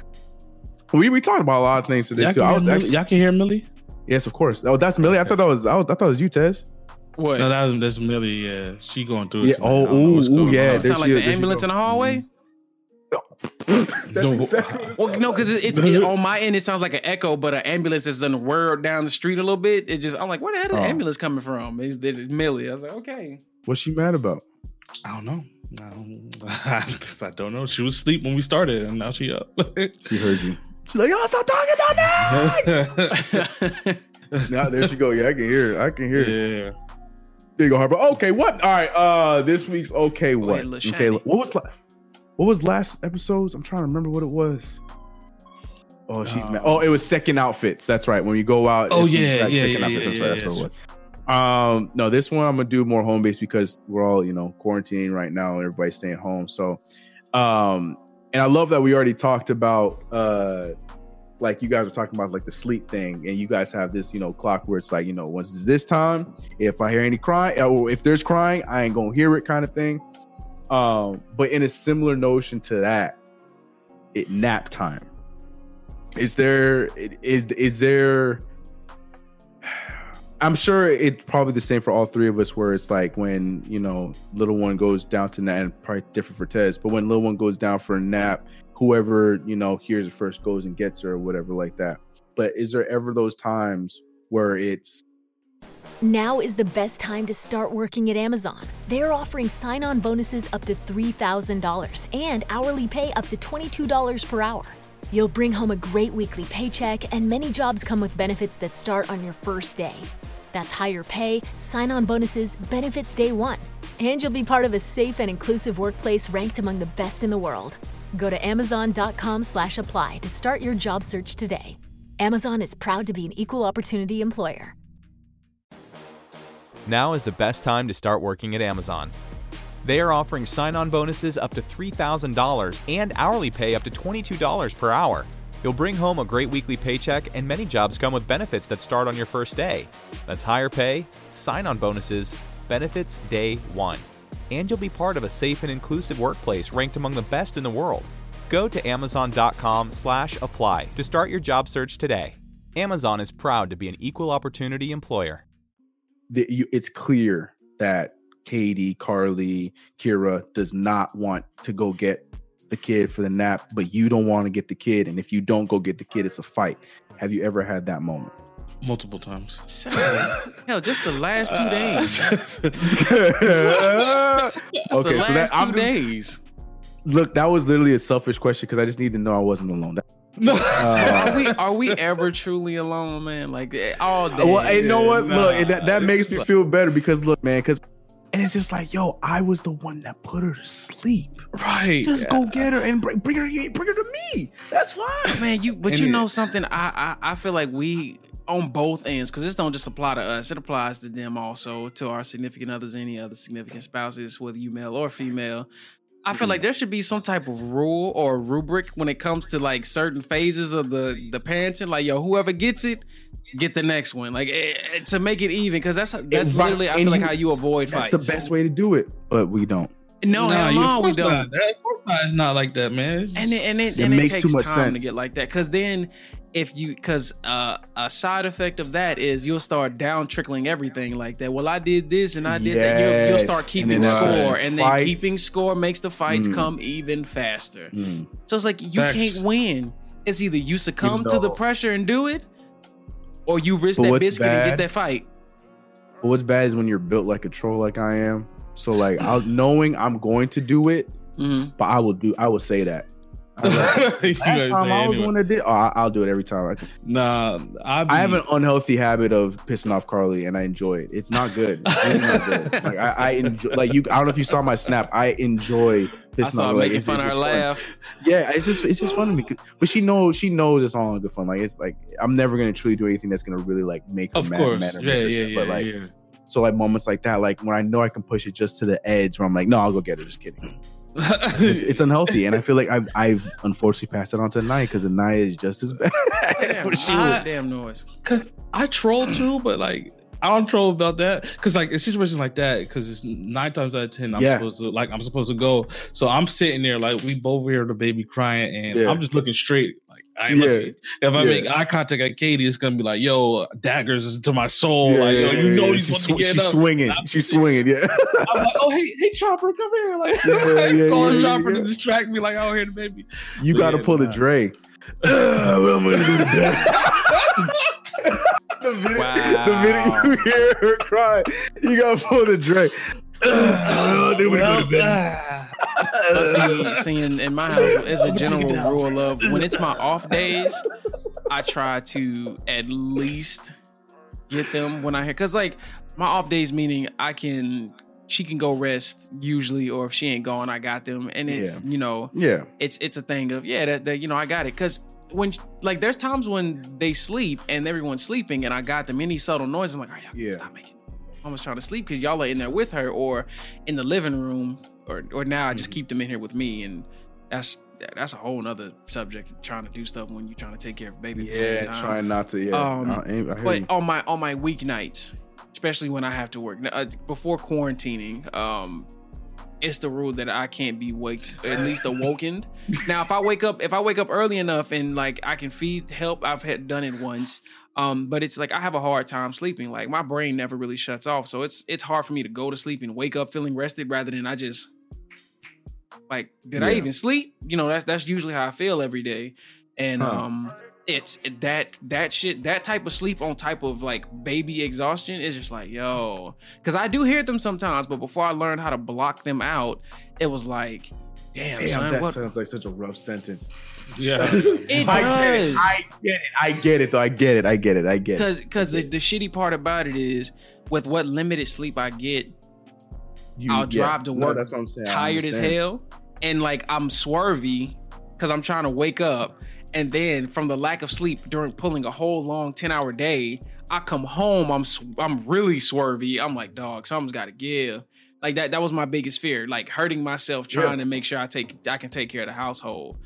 We we talked about a lot of things today y'all, too. I was Millie? actually y'all can hear Millie? yes, of course. Oh, that's Millie. I thought that was I, was, I thought it was you, Tez. What? No, that was that's Millie. Yeah, she going through. it Yeah. tonight. Oh, I don't oh, know what's ooh, ooh, yeah. on. It there sound like she the there ambulance in the hallway. That's No. exactly Well, no, because it's, it, on my end it sounds like an echo, but an ambulance is done whir down the street a little bit. It just I'm like, where the hell did the Oh. ambulance coming from? It's, it's Millie. I was like, okay. What's she mad about? I don't know. I don't, I don't know. She was asleep when we started, and now she up. She heard you. She's like, y'all stop talking about that. now there she go. Yeah, I can hear it. I can hear it. yeah. There you go, Harper. Okay, what? All right. Uh, this week's okay. What? ahead, Lil Okay, what was la- what was last episodes? I'm trying to remember what it was. Oh, she's mad. Oh, it was second outfits. That's right. When you go out. Oh, yeah, yeah, second yeah, outfits. yeah, That's right. That's yeah, what it was. Um, no, this one I'm gonna do more home based because we're all you know quarantining right now. and Everybody's staying home. So, um, and I love that we already talked about uh like you guys were talking about like the sleep thing. And you guys have this you know clock where it's like you know once it's this time if i hear any crying or if there's crying i ain't gonna hear it kind of thing. Um but in a similar notion to that it nap time. Is there is is there i'm sure it's probably the same for all three of us where it's like when you know little one goes down to nap and probably different for tez but when little one goes down for a nap whoever you know hears it first goes and gets her or whatever like that but is there ever those times where it's Now is the best time to start working at Amazon. They're offering sign on bonuses up to $3,000 and hourly pay up to $22 per hour. You'll bring home a great weekly paycheck, and many jobs come with benefits that start on your first day. That's higher pay, sign on bonuses, benefits day one. And you'll be part of a safe and inclusive workplace ranked among the best in the world. Go to amazon.com slash apply to start your job search today. Amazon is proud to be an equal opportunity employer. Now is the best time to start working at Amazon. They are offering sign on bonuses up to $3,000 and hourly pay up to $22 per hour. You'll bring home a great weekly paycheck, and many jobs come with benefits that start on your first day. That's higher pay, sign on bonuses, benefits day one. And you'll be part of a safe and inclusive workplace ranked among the best in the world. Go to amazon.com slash apply to start your job search today. Amazon is proud to be an equal opportunity employer. it's clear that Katie, Carly, Kira does not want to go get the kid for the nap, but you don't want to get the kid. And if you don't go get the kid, it's a fight. Have you ever had that moment? multiple times. Hell, just the last two days. okay, the last so that two I'm just, days. look, that was literally a selfish question because I just need to know I wasn't alone. That- No. uh, Are we are we ever truly alone, man? Like eh, all day. well, you know what? Nah. Look, that, that makes me feel better because look, man, because and it's just like, yo, I was the one that put her to sleep. right. Just go get her and bring, bring her, bring her to me. That's fine. man you but And you it- know something I, I i feel like we on both ends because this don't just apply to us it applies to them also to our significant others any other significant spouses whether you male or female i feel like there should be some type of rule or rubric when it comes to like certain phases of the the parenting like yo whoever gets it get the next one like eh, eh, to make it even because that's that's right, literally i and feel like you- how you avoid That's fights the best way to do it, but we don't. no Nah, hell you- no of we course don't not. That- Of course not. It's not like that, man. It's and it, and it, It and it makes takes too much time sense. to get like that because then if you because uh, a side effect of that is you'll start down trickling everything like that well i did this and i did that you'll, you'll start keeping then, uh, score and then fights. keeping score makes the fights Mm. come even faster Mm. so it's like you Facts. can't win it's either you succumb to the pressure and do it or you risk But that what's biscuit and get that fight But what's bad is when you're built like a troll, like I am. So like, I'll, knowing I'm going to do it, Mhm. but I will do. I will say that. I love- You Last guys time I was anyway. one that did. Oh, I- I'll do it every time. I, can. Nah, I, I have an unhealthy habit of pissing off Carly, and I enjoy it. It's not good. It's really not good. Like I, I enjoy. Like you, I don't know if you saw my snap. I enjoy pissing I saw off. Like, making it's- fun of it's her just fun. laugh. Yeah, it's just it's just fun to me. 'cause- But she knows she knows it's all in good fun. Like it's like I'm never gonna truly do anything that's gonna really like make her Of mad, course, mad or yeah, yeah, yeah, But like yeah. so like moments like that, like when I know I can push it just to the edge, where I'm like, no, I'll go get it. Just kidding. It's, it's unhealthy, and I feel like I've I've unfortunately passed it on to Naya because Naya is just as bad. Damn, she I- damn noise. Cause I troll too, but like I don't troll about that. Cause like in situations like that, because it's nine times out of ten, I'm Yeah. supposed to like I'm supposed to go. So I'm sitting there like we both hear the baby crying, and Yeah. I'm just looking straight. Like I Yeah. looking. If I Yeah. make eye contact at Katie, it's gonna be like, "Yo, daggers to my soul." Yeah, like yeah, yo, you yeah, know yeah. he's she's, sw- she's up. swinging. I'm She's swinging. Yeah. I'm like, "Oh, hey, hey, Chopper, come here!" Like Yeah, yeah, calling yeah, Chopper yeah. to distract me, like I don't hear the baby. You got to yeah, pull the nah. Dre. What am gonna do today? the minute, the minute you hear her cry, you gotta pull the Dre. Uh, then we go to bed. But see, seeing in my house, as a general rule of when it's my off days, I try to at least get them when I hear because like my off days meaning I can she can go rest usually, or if she ain't gone, I got them, and it's you know Yeah. it's it's a thing of yeah that, that you know I got it because when like there's times when they sleep and everyone's sleeping and I got them any subtle noise I'm like all right, y'all Yeah. stop making Was trying to sleep because y'all are in there with her or in the living room or or now I just Mm-hmm. keep them in here with me and that's that's a whole nother subject trying to do stuff when you're trying to take care of baby at the Yeah, same time. trying not to. Yeah. Um, I, ain't- I but you. on my on my weeknights, especially when I have to work now, uh, before quarantining, um, it's the rule that I can't be wake at least awoken. now, if I wake up, if I wake up early enough and like I can feed help, I've had done it once. Um, but it's like I have a hard time sleeping. Like my brain never really shuts off, so it's it's hard for me to go to sleep and wake up feeling rested rather than I just like did I even sleep? You know, that's that's usually how I feel every day. And Huh. um it's that that shit that type of sleep on type of like baby exhaustion is just like yo because i do hear them sometimes but before i learned how to block them out it was like damn, Damn, son that what sounds like such a rough sentence. Yeah. it I get it. does I get it. I get it. Though I get it. I get it. I get it. because because the, the shitty part about it is with what limited sleep i get You- I'll yeah. drive to work that's what I'm saying. I tired as hell and like I'm swervy because I'm trying to wake up and then from the lack of sleep during pulling a whole long 10 hour day I come home I'm sw- I'm really swervy I'm like dog something's got to give like that that was my biggest fear like hurting myself trying to make sure I take I can take care of the household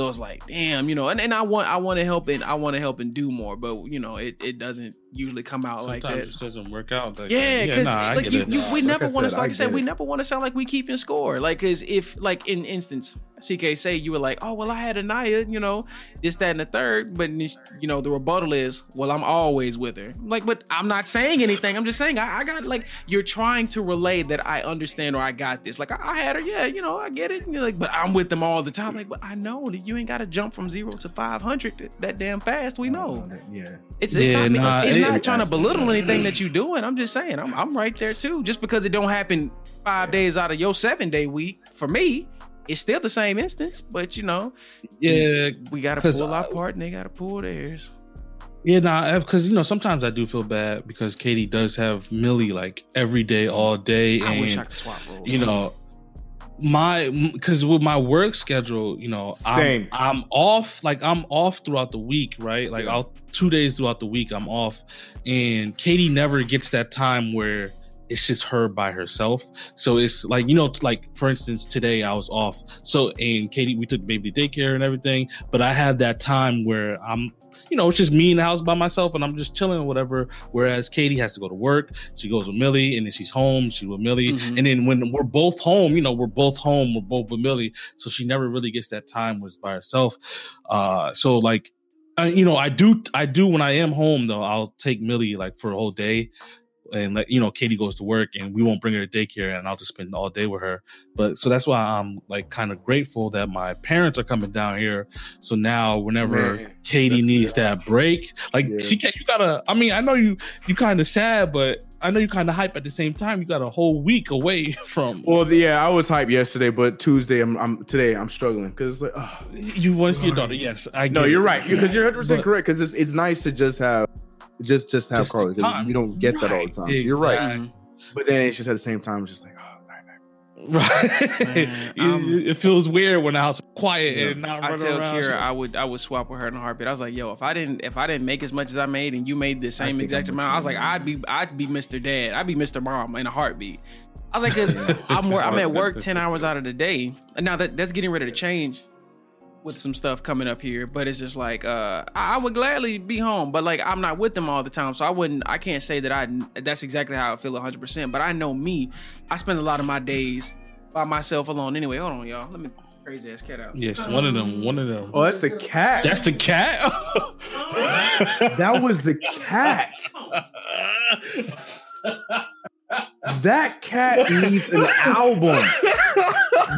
so it's like damn you know and, and I want I want to help and I want to help and do more but you know it, it doesn't usually come out like Sometimes that it just doesn't work out. Like yeah, that. because nah, I like get you, it. you, we Like never want to, like I I said, get we never want to sound like we keeping score. Like, cause if, like, in instance, CK say you were like, oh well, I had Anaya, you know, this, that, and the third, but you know, the rebuttal is, well, I'm always with her. Like, but I'm not saying anything. I'm just saying I, I got like you're trying to relay that I understand or I got this. Like, I, I had her, yeah, you know, I get it. And you're like, but I'm with them all the time. Like, but I know that you ain't got to jump from zero to five hundred that, that damn fast. We oh, know. Yeah. It's, Yeah, not, nah, it's it- not it- trying to belittle anything that you're doing. I'm just saying, I'm, I'm right there too. Just because it don't happen five days out of your seven day week for me, it's still the same instance. But you know, Yeah, we got to pull our part and they got to pull theirs. Yeah, nah, because you know sometimes I do feel bad because Katie does have Millie like every day, all day, I and wish I could swap roles. you know my because with my work schedule, you know, Same. I'm, I'm off like I'm off throughout the week, right? Like I'll two days throughout the week I'm off, and Katie never gets that time where it's just her by herself. So it's like you know, like for instance, today I was off. So and Katie, we took baby to daycare and everything, but I had that time where I'm you know, it's just me in the house by myself and I'm just chilling or whatever. Whereas Katie has to go to work. She goes with Millie and then she's home. She's with Millie. Mhm. And then when we're both home, you know, we're both home, we're both with Millie. So she never really gets that time was by herself. Uh, so like, I, you know, I do, I do when I am home though, I'll take Millie like for a whole day. And like you know, Katie goes to work, and we won't bring her to daycare, and I'll just spend all day with her. But so that's why I'm like kind of grateful that my parents are coming down here. So now, whenever Man, Katie needs good. that break, like Yeah. she can't. You gotta. I mean, I know you. You kind of sad, but I know you kind of hype at the same time. You got a whole week away from. Well, yeah, I was hyped yesterday, but Tuesday, I'm, I'm today, I'm struggling because like, oh, you want to see your daughter? Yes, I. no, you're it. right because you're 100 percent correct because it's it's nice to just have just just have Just Carly because you don't get that all the time. So you're right, Exactly. Mm-hmm. but then it's just at the same time, it's just like, oh, night, night. Right. Man, it, it feels weird when the house is quiet Yeah. and not I running tell around. Kira so- I would I would swap with her in a heartbeat. I was like, yo, if I didn't if I didn't make as much as I made and you made the same exact I'm amount, I was like, on I'd be I'd be Mr. Dad. I'd be Mr. Mom in a heartbeat. I was like, cause I'm I'm at work ten hours out of the day. And now that that's getting ready to change with some stuff coming up here. But it's just like uh I I would gladly be home, but like I'm not with them all the time. So I wouldn't I can't say that I that's exactly how I feel 100 percent But I know me, I spend a lot of my days by myself alone anyway. Hold on, y'all. Let me crazy ass cat out. yes, one of them. One of them. Oh, that's the cat. That's the cat. that was the cat. That cat needs an album.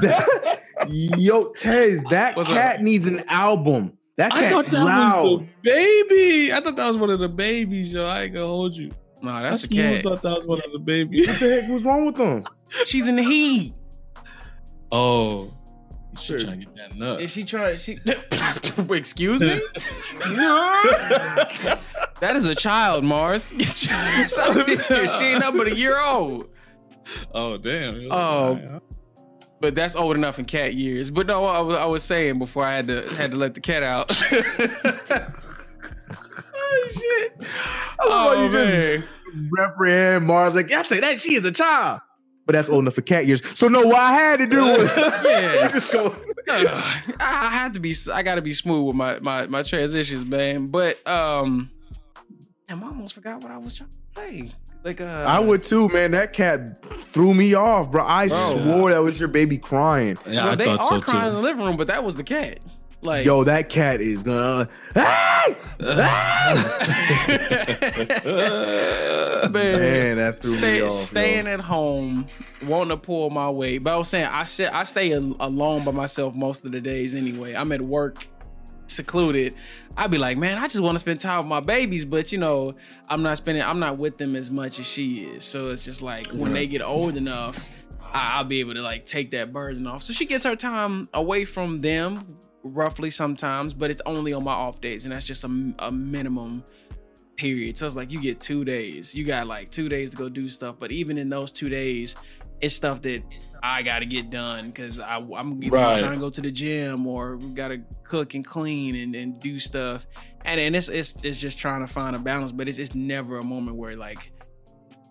That- yo, Tez, that What's up? cat needs an album. That I cat thought that loud. was the baby. I thought that was one of the babies, yo. I ain't gonna hold you. No, that's I the smooth cat. thought that was one of the babies. What the heck was wrong with them? She's in the heat. Oh, she Sure. trying to get that nut. Is she trying? She excuse me. that is a child, Mars. Get your ass out of here. She ain't up but a year old. Oh damn. Oh. But that's old enough in cat years. But no, I was, I was saying before I had to had to let the cat out. oh shit! How Oh you just man. reprehend Mars like I say that she is a child. But that's old enough for cat years. So no, what I had to do was Yeah. just go. I I have to be. I got to be smooth with my my my transitions, man. But um, damn, I almost forgot what I was trying to say. Like uh, I would too, man. That cat threw me off, bro. I Bro. swore that was your baby crying. Yeah, Well, I they thought are so crying in the living room, but that was the cat. Like, Yo, that cat is gonna. Ah! man, Man, that threw stay, me off. staying yo. at home, wanting to pull my weight. But I was saying, I stay, I stay alone by myself most of the days anyway. I'm at work, secluded. I'd be like, man, I just want to spend time with my babies, but you know, I'm not spending, I'm not with them as much as she is. So it's just like when they get old enough, I, I'll be able to like take that burden off. So she gets her time away from them, roughly sometimes, but it's only on my off days, and that's just a, a minimum period. So it's like you get two days. You got like two days to go do stuff. But even in those two days, it's stuff that I got to get done because I'm either Right. trying to go to the gym or we got to cook and clean and, and do stuff. And and it's, it's it's just trying to find a balance. But it's it's never a moment where like,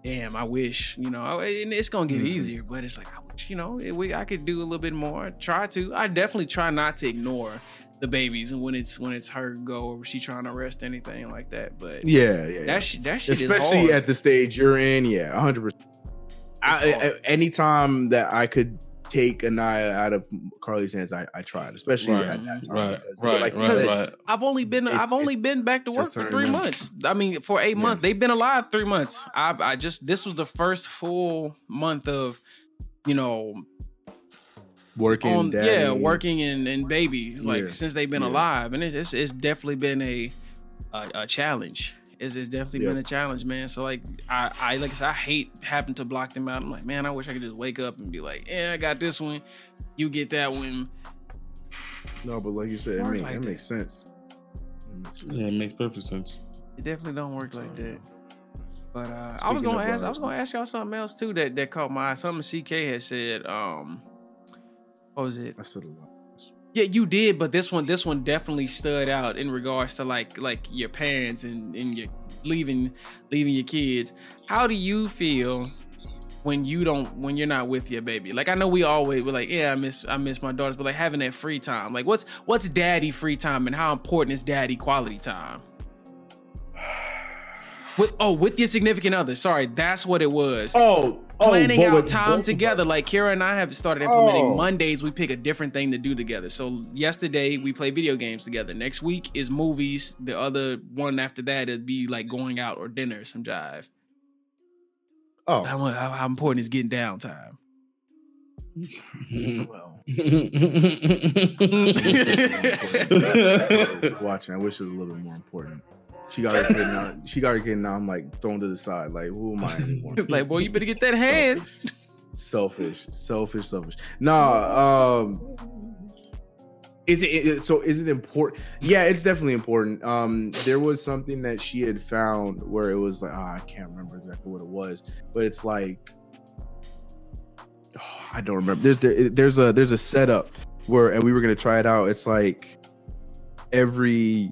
damn, I wish you know. And it's gonna get Mhm. easier. But it's like I wish you know we I could do a little bit more. Try to. I definitely try not to ignore the babies and when it's when it's her go or she trying to rest anything like that. But Yeah, yeah, yeah. that shit, that shit Especially at the stage you're in. Yeah, 100. percent I, hard. I, anytime that I could take a night out of Carly's hands, I, I tried, especially Right, at that time. Right, because, right, like you right, said, right. I've only been It- I've only it- been back to to work for three amount. months. I mean, for eight Yeah. months. They've been alive three months. I I just this was the first full month of you know Working, on daddy. yeah working and and babies like Yeah. since they've been Yeah. alive and it's it's definitely been a a, a challenge. It's, it's definitely been a challenge, man. So like I I like I said, I hate having to block them out. I'm like, man, I wish I could just wake up and be like, yeah, I got this one, you get that one. No, but like you said, it, Work make, like it makes sense. It makes sense. Yeah, it makes perfect sense. It definitely don't work like that. But uh, I was gonna of, ask, I uh, was gonna ask y'all something else too that that caught my eye. Something CK had said. Um, what was it? I still don't know. Yeah, you did, but this one, this one definitely stood out in regards to like like your parents and and your leaving leaving your kids. How do you feel when you don't when you're not with your baby? Like I know we always we're like, yeah, I miss I miss my daughters, but like having that free time. Like what's what's daddy free time and how important is daddy quality time? With oh, with your significant other. Sorry, that's what it was Oh, Oh, planning but out time both together. Like Kira and I have started implementing Oh. Mondays. We pick a different thing to do together. So yesterday we play video games together. Next week is movies. The other one after that it'd be like going out or dinner, some jive. Oh, How, how, how important is getting downtime? well, watching. I wish it was a little bit more important. She got her kid now. She got her kid now. I'm like thrown to the side. Like, who am I anymore? It's like, boy, you better get that hand. selfish, selfish, selfish. Nah, um, is it, so? Is it important? Yeah, it's definitely important. Um, there was something that she had found where it was like, oh, I can't remember exactly what it was, but it's like, oh, I don't remember. There's there, there's a there's a setup where, and we were gonna try it out. It's like every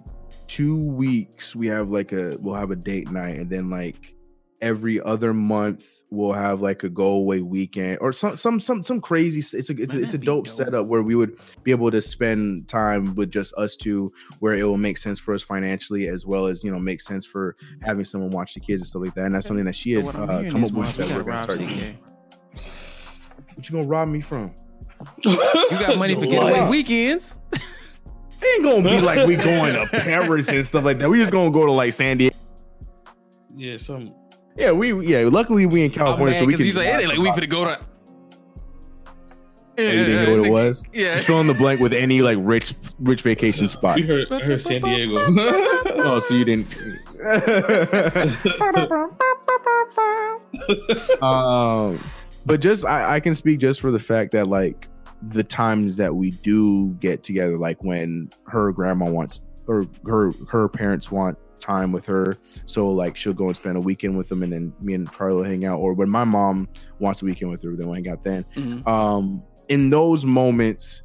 two weeks we have like a we'll have a date night, and then like every other month we'll have like a go away weekend or some some some some crazy it's a it's, a, it's a dope, setup where we would be able to spend time with just us two where it will make sense for us financially as well as you know make sense for having someone watch the kids and stuff like that and that's something that she had What uh, come up with that we're gonna start CK. what you gonna rob me from You got money for getaway Wow. weekends. it ain't gonna be like we going to Paris and stuff like that we just gonna go to like San Diego yeah, some yeah we yeah luckily we in Oh, California man, so we can he's like, it ain't like we finna go to. you didn't know what it was Yeah. just fill in the blank with any like rich rich vacation spot we heard, I heard San Diego. oh, so you didn't. um, but just I, I can speak just for the fact that like the times that we do get together, like when her grandma wants or her her parents want time with her, so like she'll go and spend a weekend with them, and then me and Carla hang out. Or when my mom wants a weekend with her, then we'll hang out then. Mhm. Um, in those moments,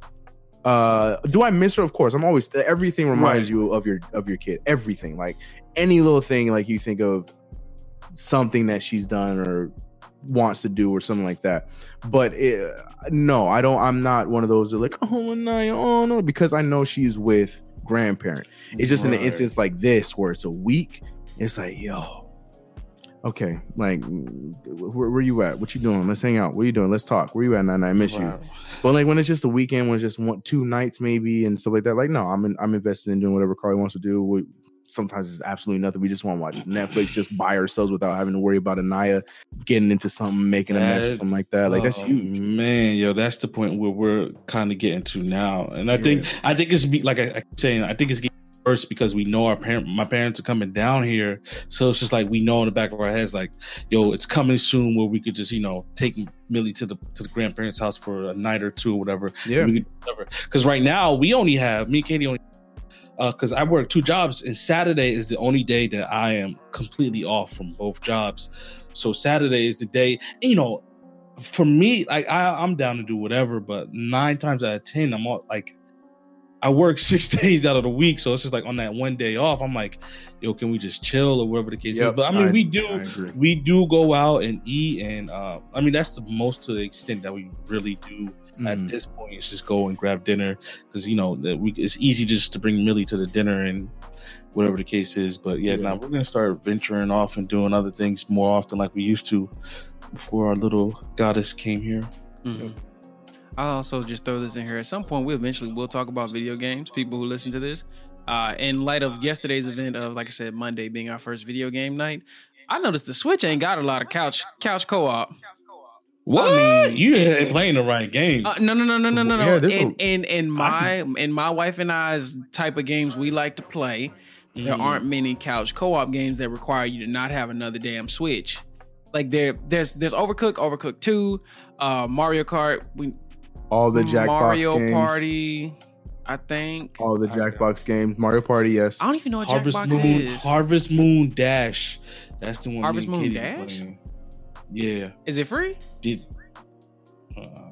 uh, do I miss her? Of course. I'm always everything reminds you of your of your kid. Everything, like any little thing, like you think of something that she's done or wants to do or something like that. But it, no, I don't. I'm not one of those that are like, oh no, oh no, because I know she's with grandparent. It's just in an instance like this where it's a week. It's like, yo, okay, like, where, where you at? What you doing? Let's hang out. What are you doing? Let's talk. Where you at? Nine, I miss you. But like when it's just a weekend, when it's just one, two nights maybe and stuff like that. Like no, I'm in, I'm invested in doing whatever Carly wants to do. Sometimes it's absolutely nothing. We just want to watch Netflix just by ourselves without having to worry about Anaya getting into something, making a mess or something like that. Like that's Oh, huge. man. Yo, that's the point where we're kind of getting to now, and I think I think it's be like I, I keep saying. I think it's getting worse because we know our parent, my parents are coming down here, so it's just like we know in the back of our heads, like, yo, it's coming soon where we could just you know take Millie to the to the grandparents' house for a night or two or whatever. Yeah. Because right now we only have me, and Katie only. Uh, because I work two jobs, and Saturday is the only day that I am completely off from both jobs. So Saturday is the day, you know, for me, like I, I'm down to do whatever, but nine times out of ten, I'm all like, I work six days out of the week, so it's just like on that one day off, I'm like, yo, can we just chill or whatever the case is? But I mean, I- we do, we do go out and eat, and uh, I mean that's the most to the extent that we really do at Mhm. this point. Is just go and grab dinner because you know that we it's easy just to bring Millie to the dinner and whatever the case is. But yeah, Yeah. now we're gonna start venturing off and doing other things more often like we used to before our little goddess came here. Mhm. I'll also just throw this in here. At some point, we eventually will talk about video games. People who listen to this, uh, in light of yesterday's event of, like I said, Monday being our first video game night, I noticed the Switch ain't got a lot of couch couch co-op. What? mean- you ain't playing the right games. Uh, no, no, no, no, no, no, In, in in my in my wife and I's type of games we like to play, there Mhm. aren't many couch co-op games that require you to not have another damn Switch. Like there, there's there's Overcooked, Overcooked Two, uh, Mario Kart. We all the Jackbox Mario games, Party, I think. all the Jackbox games, Mario Party, yes. I don't even know what Harvest Jackbox Moon, is. Harvest Moon Dash. That's the one. Harvest Moon Katie Dash? Yeah. is it free? Did. Uh,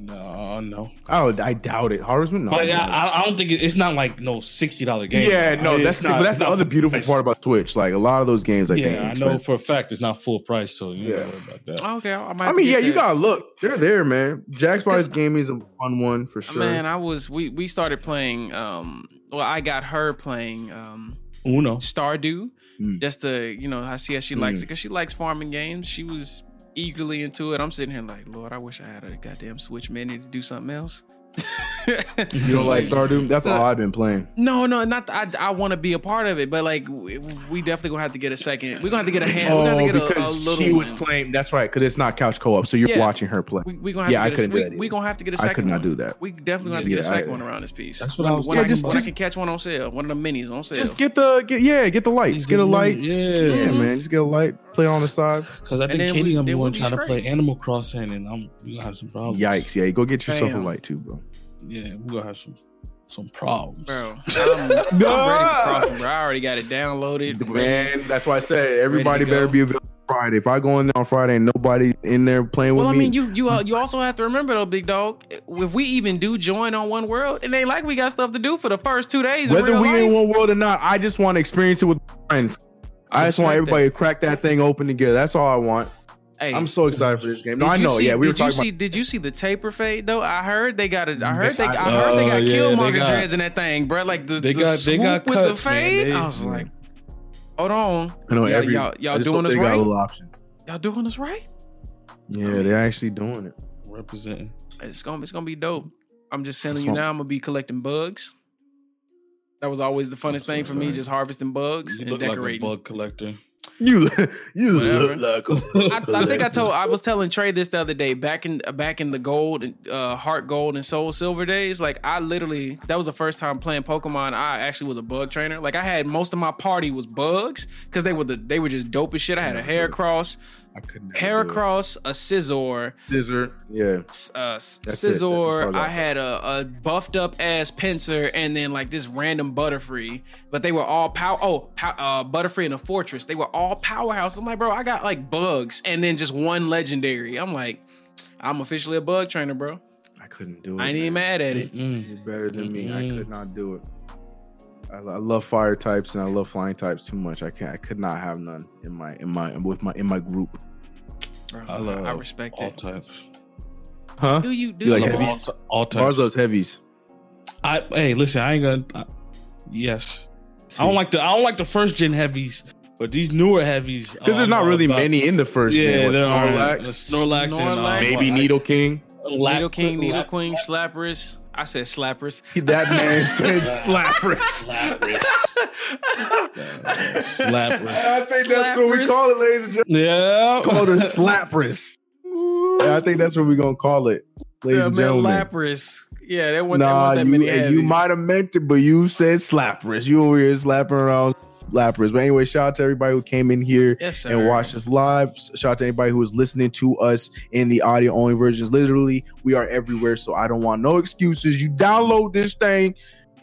no, no. Oh, I doubt it. Harvest Moon, no. But no. I, I- I don't think it, it's not like no sixty dollar game. yeah, no, It's that's not- but that's it's the other beautiful price. part about Switch. Like a lot of those games, like yeah, they I know for a fact it's not full price, so you Yeah. know about that. Oh, okay, I, might I mean, yeah, get you gotta look. They're there, man. Jackbox Because- gaming is a fun one for sure. Man, I was we we started playing. Um, well, I got her playing um Uno. Stardew Mm. just to you know I see how she likes Mm. it because she likes farming games. She was eagerly into it. I'm sitting here like, Lord, I wish I had a goddamn Switch Mini to do something else. You don't like Stardew? That's uh, all I've been playing. No, no, not. th- I I want to be a part of it, but like we, we definitely gonna have to get a second. We're gonna have to get a hand. we're gonna have to oh, get a, a Oh, because little. she was one. playing. That's right, because it's not couch co-op, so you're Yeah. watching her play. We, we gonna have yeah, I to get couldn't a, do we, that. we gonna have to get a I second. could not one. do that. We definitely gonna have to get a second I- one around this piece. That's what I was When, Yeah, I, just- when just- I can catch one on sale, one of the minis on sale. Just get the get yeah, get the lights, get a light. Yeah, Yeah, man, just get a light, play on the side. Because I think then Katie we- gonna be one trying to play. Animal Crossing, and I'm we gonna have some problems. Yikes! Yeah, go get yourself a light too, bro. Yeah, we're gonna have some some problems, bro. I'm, I'm ready for crossing, bro. I already got it downloaded. Man, that's why I said everybody better be available Friday. If I go in there on Friday and nobody in there playing with me, Well, I mean, you you you also have to remember though, big dog. If we even do join on One World, it ain't like we got stuff to do for the first two days. whether we life. in one world or not, I just want to experience it with friends. I just want Respect everybody to crack that thing open together. That's all I want. Hey, I'm so excited for this game. No, did I you know. see- yeah, we were did you talking see? about. Did you see the taper fade though? I heard they got it. I heard they. I I- heard they got Oh, yeah, Killmonger they got- dreads in that thing, bro. Like the They the got- they swoop got with cuts, the fade. They- I was like, hold on, I know y'all, every. y'all, y'all just doing this they got a right? little option. Y'all doing this right? Yeah, they're actually doing it. representing. It's gonna it's gonna be dope. I'm just telling you now. I'm gonna be collecting bugs. That was always the funnest thing for me, just harvesting bugs You and look like a decorating. bug collector. You, you Whatever. look like. a- I, I think I told I was telling Trey this the other day back in back in the gold and uh, HeartGold and SoulSilver days. Like I literally that was the first time playing Pokemon. I actually was a bug trainer. Like I had most of my party was bugs because they were the they were just dope as shit. I had a Heracross, I couldn't. Heracross, a Scizor. Scizor. Yeah. uh, That's it. That's as Scizor. far as I I had a, a buffed up ass Pinsir, and then like this random Butterfree. But they were all power. Oh, pow- uh, Butterfree and a Forretress. They were all powerhouse. I'm like, bro, I got like bugs, and then just one legendary. I'm like, I'm officially a bug trainer, bro. I couldn't do it. I ain't even mad at it. Mm-mm. You're better than me. I could not do it. I, I love fire types and I love flying types too much. I can't. I could not have none in my in my with my in my group. Bro, I love I respect all it. types. Huh? Do you do You like you? All, heavies? t- all types. Barzo's heavies. I hey, listen, I ain't gonna. I, yes, I don't like the I don't like the first gen heavies, but these newer heavies because there's not really about- many in the first Yeah, game. What, there are Snorlax, Snorlax, and Snorlax. uh, maybe Nidoking. Lap- Needle King, Nido Lap- Queen, Slappers. I said Slappers. That man said slapper. Slappers. Slappers. I think that's what we call it, ladies and gentlemen. Yeah. Call her slappers. Yeah, I think that's what we're gonna call it, ladies Yeah, and man, gentlemen. Lapras. Yeah, there wasn't, there Nah, wasn't that you, many you might have meant it, but you said slappers. You over here slapping around slappers. But anyway, shout out to everybody who came in here Yes, and watched us live. Shout out to anybody who is listening to us in the audio only versions. Literally, we are everywhere, so I don't want no excuses. You download this thing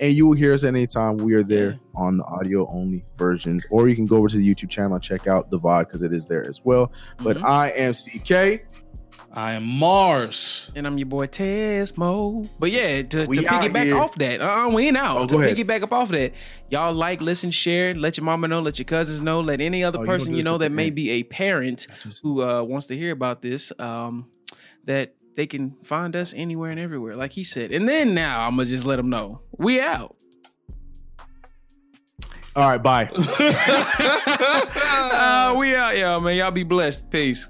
and you will hear us anytime we are there on the audio only versions. Or you can go over to the YouTube channel and check out the VOD because it is there as well. But Mhm. I am CK. I am Mars. And I'm your boy Tesmo. But yeah, to, We to piggyback here. off that, uh, we ain't out. Oh, to piggyback up off that, y'all like, listen, share, let your mama know, let your cousins know, let any other Oh, person gonna you know that may be a parent who uh, wants to hear about this, um, that they can find us anywhere and everywhere, like he said. And then now I'm gonna just let them know we out. All right, bye. uh, we out, y'all, man. Y'all be blessed. Peace.